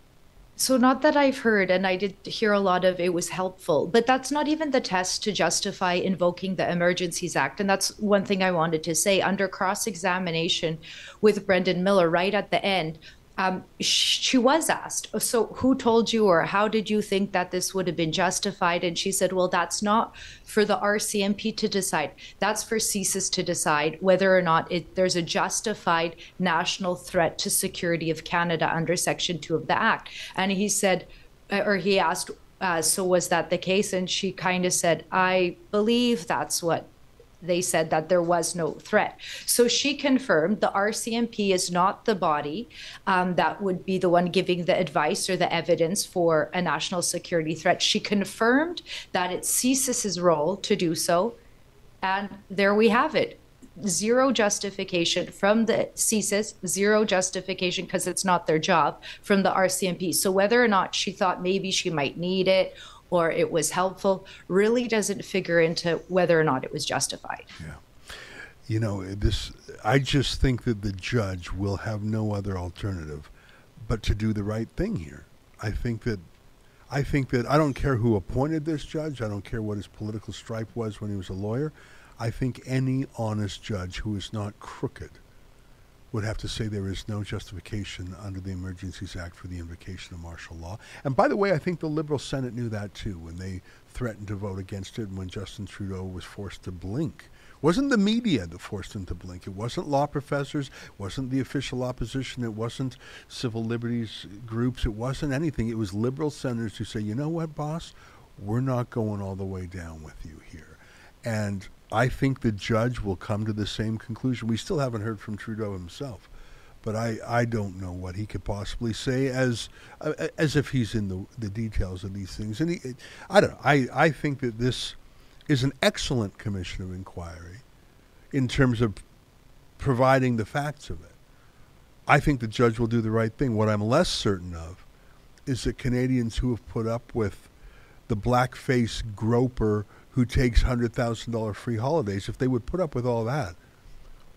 Speaker 11: So, not that I've heard, and I did hear a lot of it was helpful, but that's not even the test to justify invoking the Emergencies Act. And that's one thing I wanted to say. Under cross examination with Brendan Miller, right at the end, um, she was asked, So, who told you, or how did you think that this would have been justified? And she said, Well, that's not for the RCMP to decide. That's for CSIS to decide whether or not it, there's a justified national threat to security of Canada under Section 2 of the Act. And he said, uh, or he asked, uh, so was that the case? And she kind of said, I believe that's what they said that there was no threat. So she confirmed the RCMP is not the body um, that would be the one giving the advice or the evidence for a national security threat. She confirmed that it's CSIS's role to do so. And there we have it. Zero justification from the CSIS, zero justification because it's not their job from the RCMP. So whether or not she thought maybe she might need it or it was helpful really doesn't figure into whether or not it was justified. Yeah.
Speaker 2: You know, this. I just think that the judge will have no other alternative but to do the right thing here. I think that I think that I don't care who appointed this judge. I don't care what his political stripe was when he was a lawyer. I think any honest judge who is not crooked would have to say there is no justification under the Emergencies Act for the invocation of martial law. And by the way, I think the Liberal Senate knew that too when they threatened to vote against it and when Justin Trudeau was forced to blink. Wasn't the media that forced him to blink. It wasn't law professors. It wasn't the official opposition. It wasn't civil liberties groups. It wasn't anything. It was liberal senators who say, you know what, boss? We're not going all the way down with you here. And I think the judge will come to the same conclusion. We still haven't heard from Trudeau himself, but I, I don't know what he could possibly say as uh, as if he's in the the details of these things. And he, I don't know. I, I think that this is an excellent commission of inquiry in terms of providing the facts of it. I think the judge will do the right thing. What I'm less certain of is that Canadians who have put up with the blackface groper who takes $100,000 free holidays, if they would put up with all that,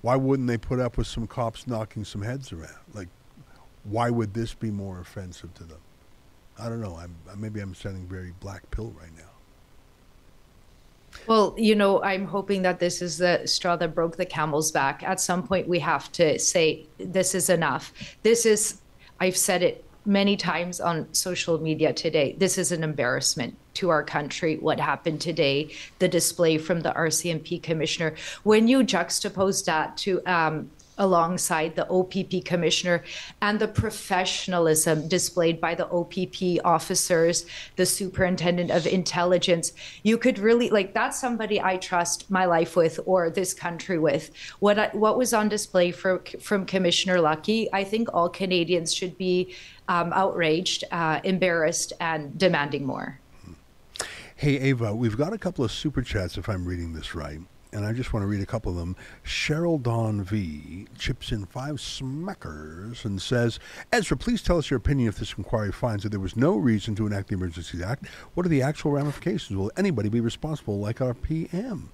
Speaker 2: why wouldn't they put up with some cops knocking some heads around? Like, why would this be more offensive to them? I don't know. I'm, uh, maybe I'm sounding very black pill right now.
Speaker 11: Well, you know, I'm hoping that this is the straw that broke the camel's back. At some point, we have to say, this is enough. This is, I've said it many times on social media today. This is an embarrassment to our country, what happened today, the display from the RCMP commissioner. When you juxtapose that to um, alongside the OPP commissioner and the professionalism displayed by the OPP officers, the superintendent of intelligence. You could really like that's somebody I trust my life with or this country with. What I, what was on display for, from Commissioner Lucki, I think all Canadians should be um, outraged, uh, embarrassed, and demanding more.
Speaker 2: Hey, Ava, we've got a couple of super chats, if I'm reading this right. And I just want to read a couple of them. Cheryl Dawn V chips in five smackers and says, Ezra, please tell us your opinion if this inquiry finds that there was no reason to enact the Emergency Act. What are the actual ramifications? Will anybody be responsible like our PM?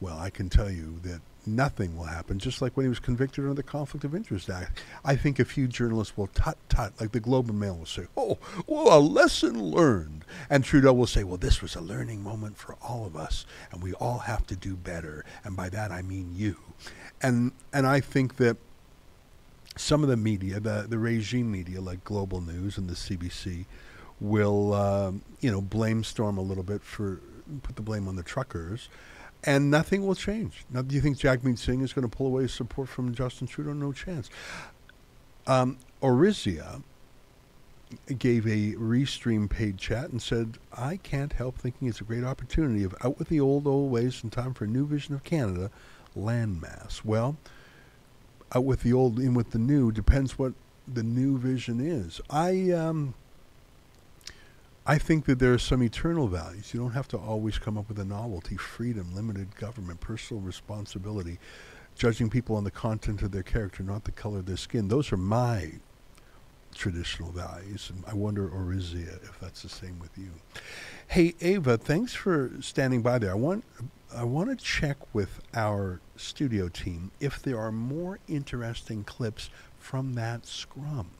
Speaker 2: Well, I can tell you that nothing will happen, just like when he was convicted under the Conflict of Interest Act. I think a few journalists will tut tut, like the Globe and Mail will say, oh, well, a lesson learned. And Trudeau will say, well, this was a learning moment for all of us, and we all have to do better. And by that, I mean you. And, and I think that some of the media, the, the regime media like Global News and the CBC, will, um, you know, blame Storm a little bit for, put the blame on the truckers and nothing will change. Now, do you think Jagmeet Singh is going to pull away support from Justin Trudeau? No chance. Um, Orizia gave a restream paid chat and said, I can't help thinking it's a great opportunity of out with the old, old ways and time for a new vision of Canada, landmass. Well, out with the old, in with the new, depends what the new vision is. I, um, I think that there are some eternal values. You don't have to always come up with a novelty. Freedom, limited government, personal responsibility, judging people on the content of their character, not the color of their skin. Those are my traditional values. I wonder, Orizia, if that's the same with you. Hey, Ava, thanks for standing by there. I want I want to check with our studio team if there are more interesting clips from that scrum.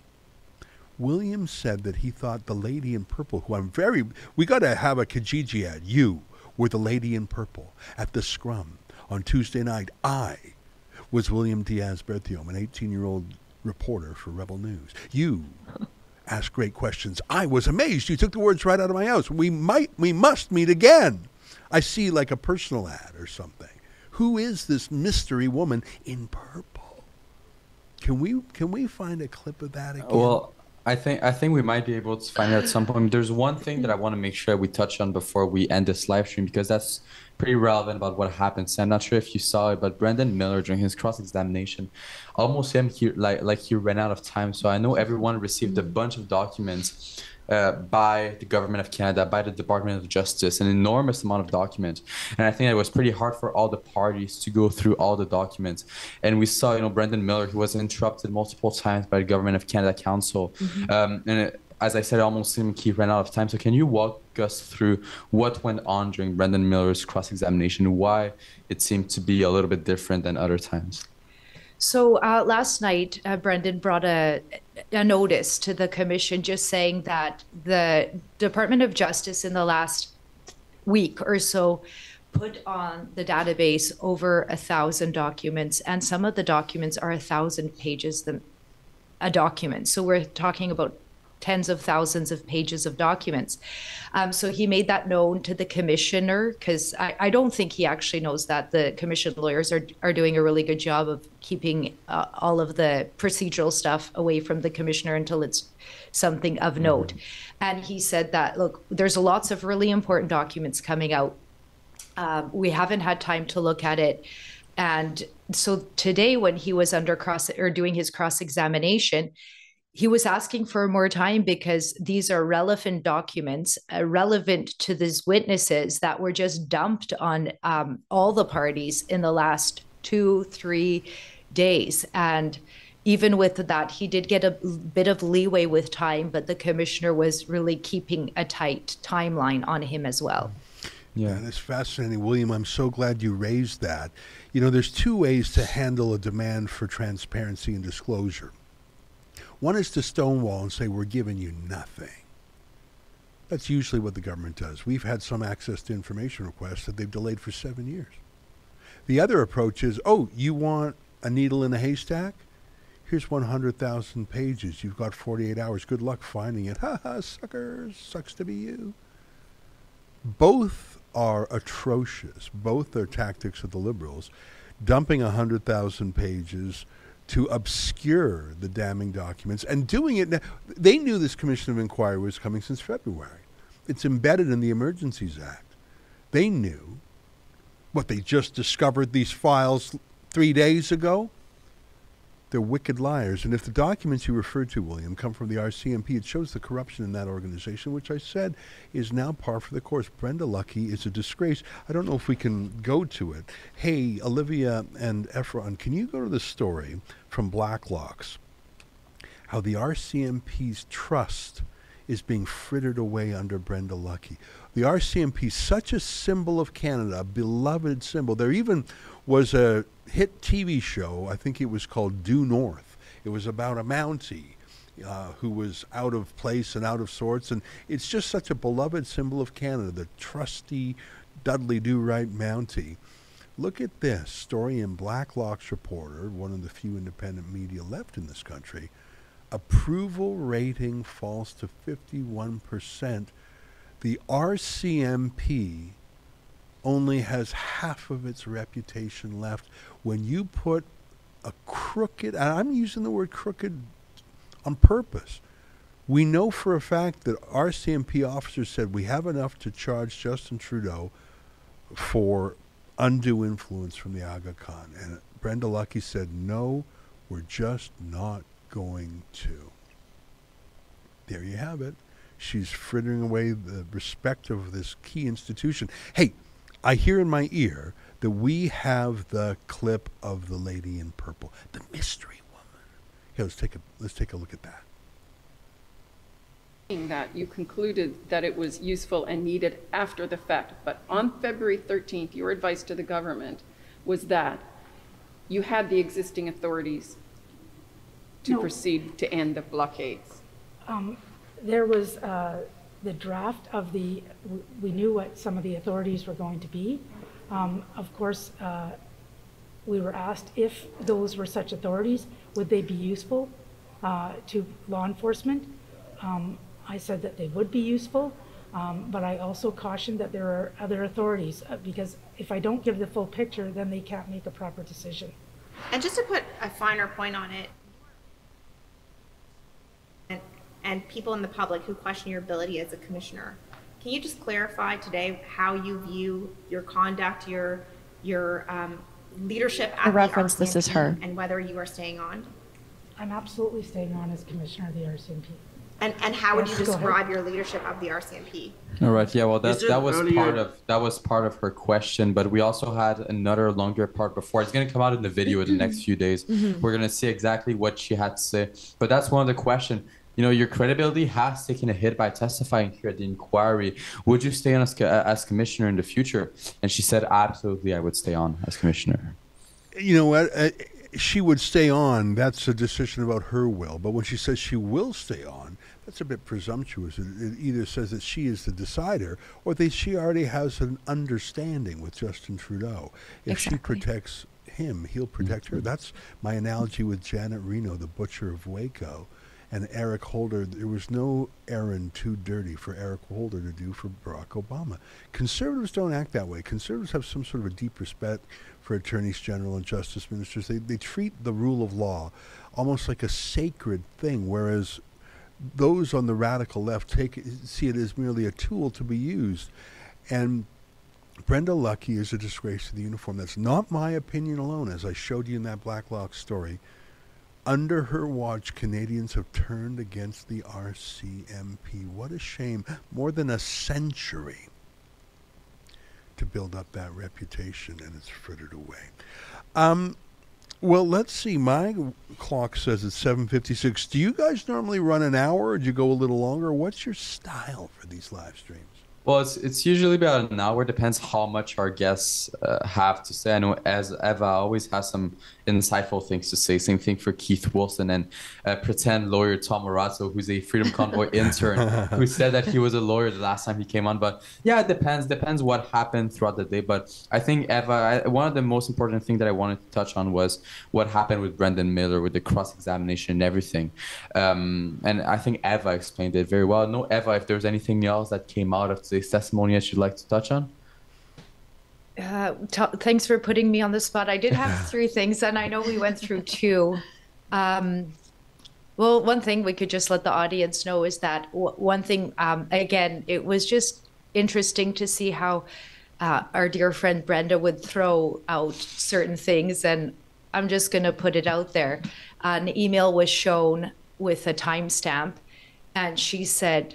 Speaker 2: Williams said that he thought the lady in purple, who I'm very, we got to have a Kijiji ad. You were the lady in purple at the scrum on Tuesday night. I was William Diaz Berthiaume, an 18 year old reporter for Rebel News. You asked great questions. I was amazed. You took the words right out of my mouth. We might, we must meet again. I see like a personal ad or something. Who is this mystery woman in purple? Can we can we find a clip of that again?
Speaker 8: Well, I think I think we might be able to find out at some point. There's one thing that I want to make sure we touch on before we end this live stream because that's pretty relevant about what happened. So I'm not sure if you saw it, but Brendan Miller during his cross examination, almost him he like like he ran out of time. So I know everyone received a bunch of documents uh, by the government of Canada, by the Department of Justice, an enormous amount of documents. And I think it was pretty hard for all the parties to go through all the documents. And we saw, you know, Brendan Miller, who was interrupted multiple times by the Government of Canada Counsel. Mm-hmm. Um, and it, as I said, almost seemed he ran out of time. So can you walk us through what went on during Brendan Miller's cross-examination, why it seemed to be a little bit different than other times?
Speaker 11: So uh, last night, uh, Brendan brought a a notice to the commission just saying that the Department of Justice in the last week or so put on the database over a thousand documents, and some of the documents are a thousand pages the, a document. So we're talking about tens of thousands of pages of documents. Um, so he made that known to the commissioner because I, I, don't think he actually knows that the commission lawyers are, are doing a really good job of keeping uh, all of the procedural stuff away from the commissioner until it's something of mm-hmm. note. And he said that, look, there's lots of really important documents coming out. Um, we haven't had time to look at it. And so today, when he was under cross or doing his cross examination, he was asking for more time because these are relevant documents uh, relevant to these witnesses that were just dumped on um, all the parties in the last two three days and even with that he did get a bit of leeway with time but the commissioner was really keeping a tight timeline on him as well
Speaker 2: yeah, that's fascinating, William. I'm so glad you raised that. You know, there's two ways to handle a demand for transparency and disclosure. One is to stonewall and say, we're giving you nothing. That's usually what the government does. We've had some access to information requests that they've delayed for seven years. The other approach is, oh, you want a needle in a haystack? Here's 100,000 pages. You've got 48 hours. Good luck finding it. Ha ha, suckers. Sucks to be you. Both are atrocious. Both are tactics of the liberals. Dumping 100,000 pages to obscure the damning documents and doing it now. They knew this commission of inquiry was coming since February. It's embedded in the Emergencies Act. They knew what they just discovered these files three days ago. They're wicked liars. And if the documents you referred to, William, come from the RCMP, it shows the corruption in that organization, which I said is now par for the course. Brenda Lucki is a disgrace. I don't know if we can go to it. Hey, Olivia and Ephron, can you go to the story from Blacklock's? How the RCMP's trust is being frittered away under Brenda Lucki. The RCMP, such a symbol of Canada, a beloved symbol. There even was a hit TV show, I think it was called Due North. It was about a Mountie uh, who was out of place and out of sorts. And it's just such a beloved symbol of Canada, the trusty Dudley Do Right Mountie. Look at this story in Blacklock's Reporter, one of the few independent media left in this country. Approval rating falls to 51%. The RCMP only has half of its reputation left. When you put a crooked, and I'm using the word crooked on purpose, we know for a fact that RCMP officers said we have enough to charge Justin Trudeau for undue influence from the Aga Khan. And Brenda Lucki said, no, we're just not going to. There you have it. She's frittering away the respect of this key institution. Hey, I hear in my ear that we have the clip of the lady in purple, the mystery woman. Here, let's take a let's take a look at that.
Speaker 12: That you concluded that it was useful and needed after the fact, but on February 13th, your advice to the government was that you had the existing authorities to no. proceed to end the blockades.
Speaker 4: Um, there was. Uh, the draft of the, we knew what some of the authorities were going to be. Um, of course, uh, we were asked if those were such authorities, would they be useful uh, to law enforcement? Um, I said that they would be useful, um, but I also cautioned that there are other authorities uh, because if I don't give the full picture, then they can't make a proper decision.
Speaker 13: And just to put a finer point on it, and people in the public who question your ability as a commissioner. Can you just clarify today how you view your conduct, your your um, leadership at
Speaker 9: the reference, this is her.
Speaker 13: and whether you are staying on?
Speaker 4: I'm absolutely staying on as commissioner of the RCMP.
Speaker 13: And, and how would you describe your leadership of the RCMP?
Speaker 8: All right. Yeah. Well, that that was earlier... part of that was part of her question, but we also had another longer part before. It's going to come out in the video in the next few days. Mm-hmm. We're going to see exactly what she had to say. But that's one of the questions you know, your credibility has taken a hit by testifying here at the inquiry. Would you stay on as, as commissioner in the future? And she said, absolutely, I would stay on as commissioner.
Speaker 2: You know what? Uh, she would stay on, that's a decision about her will. But when she says she will stay on, that's a bit presumptuous. It, it either says that she is the decider or that she already has an understanding with Justin Trudeau. If she protects him, he'll protect her. That's my analogy with Janet Reno, the butcher of Waco, and Eric Holder. There was no errand too dirty for Eric Holder to do for Barack Obama. Conservatives don't act that way. Conservatives have some sort of a deep respect for attorneys general and justice ministers. They, they treat the rule of law almost like a sacred thing, whereas those on the radical left take see it as merely a tool to be used. And Brenda Lucki is a disgrace to the uniform. That's not my opinion alone, as I showed you in that Blacklock story. Under her watch, Canadians have turned against the RCMP. What a shame. More than a century to build up that reputation, and it's frittered away. Um, well, let's see. My clock says it's 7:56. Do you guys normally run an hour, or do you go a little longer? What's your style for these live streams?
Speaker 8: Well, it's it's usually about an hour. Depends how much our guests uh, have to say. I know as Eva always has some insightful things to say. Same thing for Keith Wilson and uh, pretend lawyer Tom Marazzo, who's a Freedom Convoy intern, who said that he was a lawyer the last time he came on. But yeah, it depends. Depends what happened throughout the day. But I think Eva, I, one of the most important things that I wanted to touch on was what happened with Brendan Miller with the cross examination and everything. Um, and I think Eva explained it very well. No, Eva, if there's anything else that came out of testimony that you'd like to touch on.
Speaker 11: Uh, t- thanks for putting me on the spot. I did have three things, and I know we went through two. Um, well, one thing we could just let the audience know is that w- one thing, um, again, it was just interesting to see how uh, our dear friend Brenda would throw out certain things. And I'm just going to put it out there. An email was shown with a timestamp, and she said,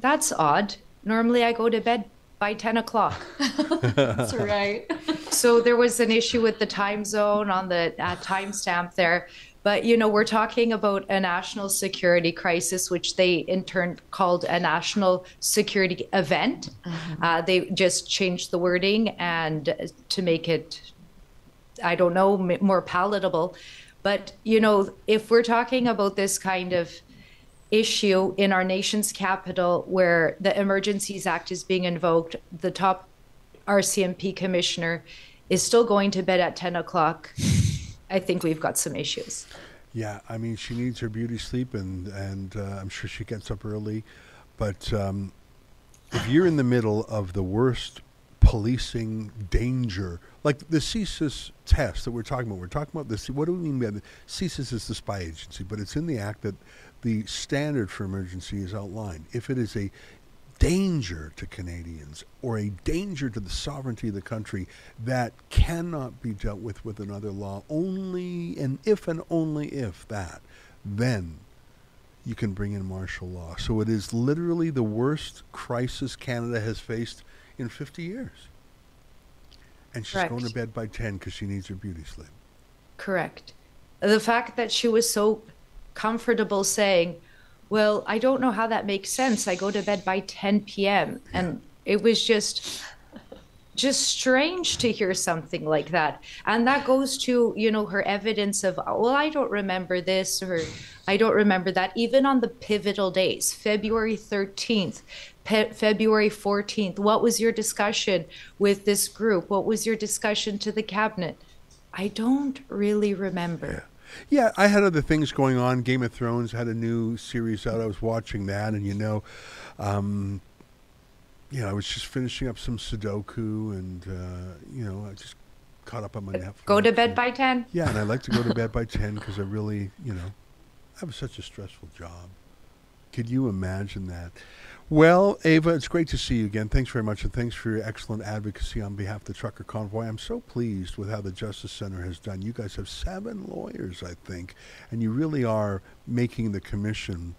Speaker 11: That's odd. Normally I go to bed by 10 o'clock.
Speaker 9: That's right.
Speaker 11: So there was an issue with the time zone on the uh, timestamp there. But, you know, we're talking about a national security crisis, which they in turn called a national security event. Uh, they just changed the wording and uh, to make it, I don't know, m- more palatable. But, you know, if we're talking about this kind of issue in our nation's capital where the Emergencies Act is being invoked, the top RCMP commissioner is still going to bed at 10 o'clock. I think we've got some issues.
Speaker 2: Yeah, I mean, she needs her beauty sleep, and and uh, I'm sure she gets up early. But um, if you're in the middle of the worst policing danger, like the CSIS test that we're talking about, we're talking about this. What do we mean by the CSIS is the spy agency, but it's in the act that the standard for emergency is outlined. If it is a danger to Canadians or a danger to the sovereignty of the country that cannot be dealt with with another law, only and if and only if that, then you can bring in martial law. So it is literally the worst crisis Canada has faced in 50 years. And she's going to bed by 10 because she needs her beauty sleep.
Speaker 11: Correct. The fact that she was so comfortable saying, Well, I don't know how that makes sense. I go to bed by 10 p.m. And it was just just strange to hear something like that. And that goes to you know her evidence of well i don't remember this or i don't remember that. Even on the pivotal days february 13th Pe- february 14th what was your discussion with this group? What was your discussion to the cabinet? I don't really remember.
Speaker 2: Yeah, I had other things going on. Game of Thrones had a new series out. I was watching that, and you know, um, you know, I was just finishing up some Sudoku, and uh, you know, I just caught up on my Netflix.
Speaker 11: go to bed by 10
Speaker 2: Yeah, and I like to go to bed by ten because I really, you know, I have such a stressful job. Could you imagine that? Well, Ava, it's great to see you again. Thanks very much, and thanks for your excellent advocacy on behalf of the trucker convoy. I'm so pleased with how the Justice Center has done. You guys have seven lawyers, I think, and you really are making the commission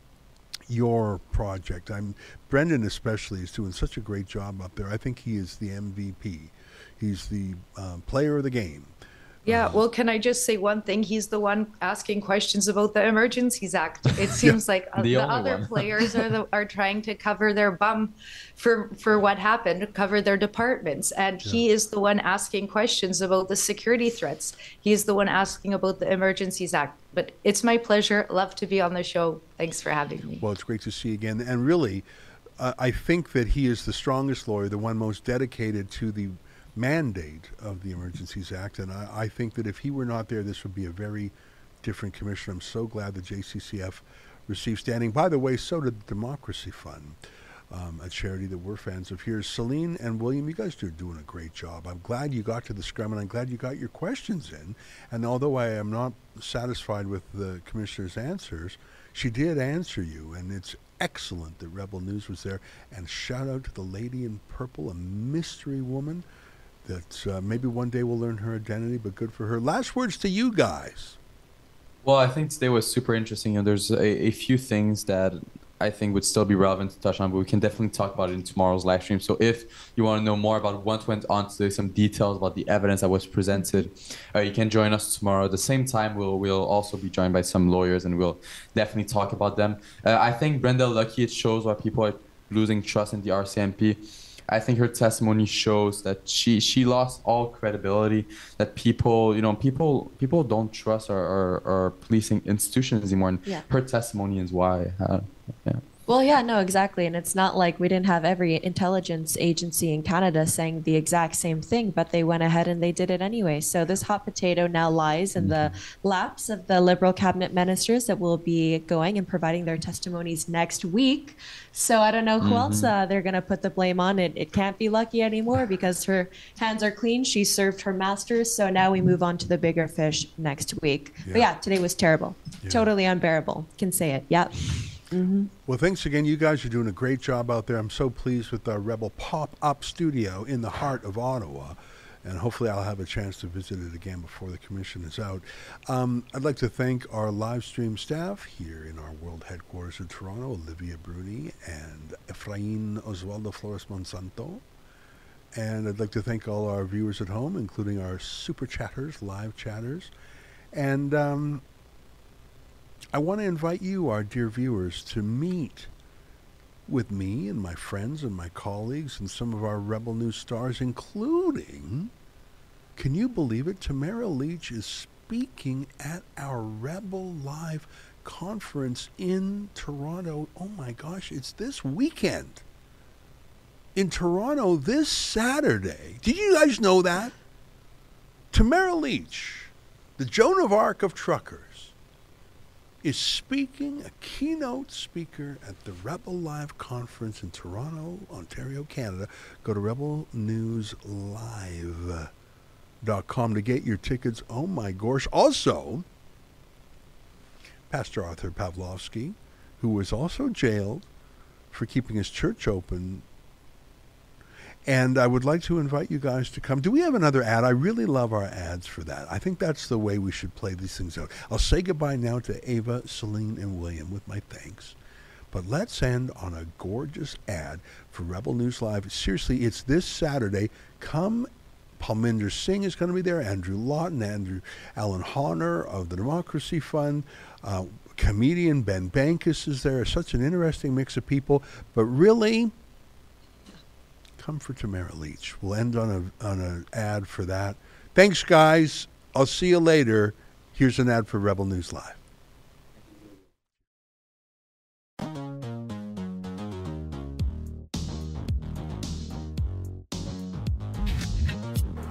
Speaker 2: your project. I'm Brendan especially is doing such a great job up there. I think he is the MVP. He's the um, player of the game.
Speaker 11: Yeah, well, can I just say one thing? He's the one asking questions about the Emergencies Act. It seems like uh,
Speaker 8: The
Speaker 11: the, other players are the, are trying to cover their bum for for what happened, cover their departments, and he is the one asking questions about the security threats. He's the one asking about the Emergencies Act. But it's my pleasure. Love to be on the show. Thanks for having me.
Speaker 2: Well, it's great to see you again. And really, uh, I think that he is the strongest lawyer, the one most dedicated to the mandate of the Emergencies Act. And I, I think that if he were not there, this would be a very different commissioner. I'm so glad the JCCF received standing. By the way, so did the Democracy Fund. Um, a charity that we're fans of here. Celine and William, you guys are doing a great job. I'm glad you got to the scrum and I'm glad you got your questions in. And although I am not satisfied with the commissioner's answers, she did answer you, and it's excellent that Rebel News was there. And shout out to the lady in purple, a mystery woman that uh, maybe one day we'll learn her identity, but good for her. Last words to you guys.
Speaker 8: Well, I think today was super interesting, and there's a, a few things that I think would still be relevant to touch on, but we can definitely talk about it in tomorrow's live stream. So if you want to know more about what went on today, some details about the evidence that was presented, uh, you can join us tomorrow. At the same time, we'll we'll also be joined by some lawyers, and we'll definitely talk about them. Uh, I think Brenda Lucki it shows why people are losing trust in the RCMP. I think her testimony shows that she she lost all credibility. That people, you know, people people don't trust our our, our policing institutions anymore. And
Speaker 9: Yeah.
Speaker 8: her testimony is why. Uh, yeah.
Speaker 9: Well, yeah, no, exactly. And it's not like we didn't have every intelligence agency in Canada saying the exact same thing, but they went ahead and they did it anyway. So this hot potato now lies in the laps of the Liberal cabinet ministers that will be going and providing their testimonies next week. So I don't know who else
Speaker 16: Mhm.
Speaker 9: uh, they're going to put the blame on. It, it can't be Lucki anymore because her hands are clean. She served her masters. So now we move on to the bigger fish next week. But
Speaker 2: Yeah.
Speaker 9: yeah, today was terrible. Totally unbearable. Can say it. Yep. Hmm
Speaker 2: Well, thanks again. You guys are doing a great job out there. I'm so pleased with our Rebel pop up studio in the heart of Ottawa. And hopefully, I'll have a chance to visit it again before the commission is out. Um, I'd like to thank our live stream staff here in our world headquarters in Toronto Olivia Bruni and Efrain Oswaldo Flores Monsanto. And I'd like to thank all our viewers at home, including our super chatters, live chatters. And um, I want to invite you, our dear viewers, to meet with me and my friends and my colleagues and some of our Rebel News stars, including, can you believe it, Tamara Lich is speaking at our Rebel Live conference in Toronto. Oh my gosh, it's this weekend. In Toronto this Saturday. Did you guys know that? Tamara Lich, the Joan of Arc of truckers, is speaking, a keynote speaker at the Rebel Live conference in Toronto, Ontario, Canada. Go to rebelnewslive.com to get your tickets. Oh my gosh. Also, Pastor Arthur Pawlowski, who was also jailed for keeping his church open and I would like to invite you guys to come. Do we have another ad? I really love our ads for that. I think that's the way we should play these things out. I'll say goodbye now to Eva, Celine, and William with my thanks. But let's end on a gorgeous ad for Rebel News Live. Seriously, it's this Saturday. Come. Palminder Singh is going to be there. Andrew Lawton, Andrew Alan Honner of the Democracy Fund. Uh, comedian Ben Bankas is there. Such an interesting mix of people. But really, for Tamara Lich. We'll end on a on an ad for that. Thanks, guys. I'll see you later. Here's an ad for Rebel News Live.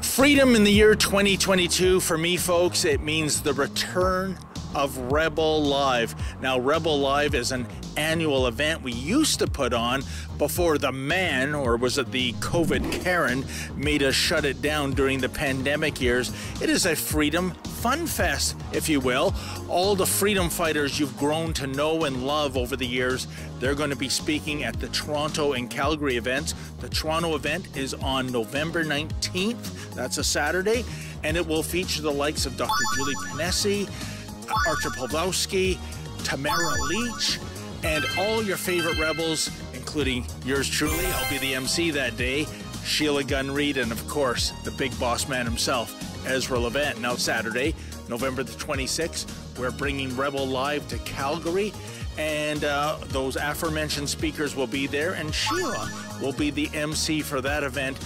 Speaker 16: Freedom in the year 2022, for me, folks, it means the return of Rebel Live. Now, Rebel Live is an annual event we used to put on before the man, or was it the COVID Karen, made us shut it down during the pandemic years. It is a freedom fun fest, if you will. All the freedom fighters you've grown to know and love over the years, they're going to be speaking at the Toronto and Calgary events. The Toronto event is on November 19th, that's a Saturday, and it will feature the likes of Dr. Julie Ponesse, Artur Pawlowski, Tamara Lich, and all your favorite rebels, including yours truly. I'll be the MC that day, Sheila Gunn Reid, and of course, the big boss man himself, Ezra Levant. Now, Saturday, November the 26th, we're bringing Rebel Live to Calgary. And uh, those aforementioned speakers will be there, and Sheila will be the MC for that event.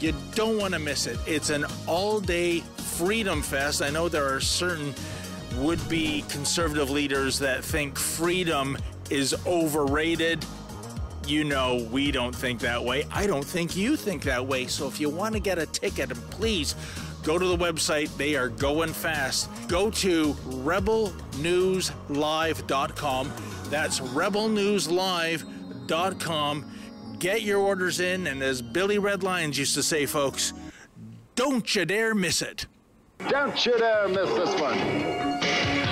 Speaker 16: You don't want to miss it. It's an all day freedom fest. I know there are certain would be conservative leaders that think freedom is overrated. You know, we don't think that way. I don't think you think that way. So if you want to get a ticket, please go to the website. They are going fast. Go to rebelnewslive.com. That's rebelnewslive.com. Get your orders in, and as Billy Red Lyons used to say, folks, don't you dare miss it.
Speaker 17: Don't you dare miss this one.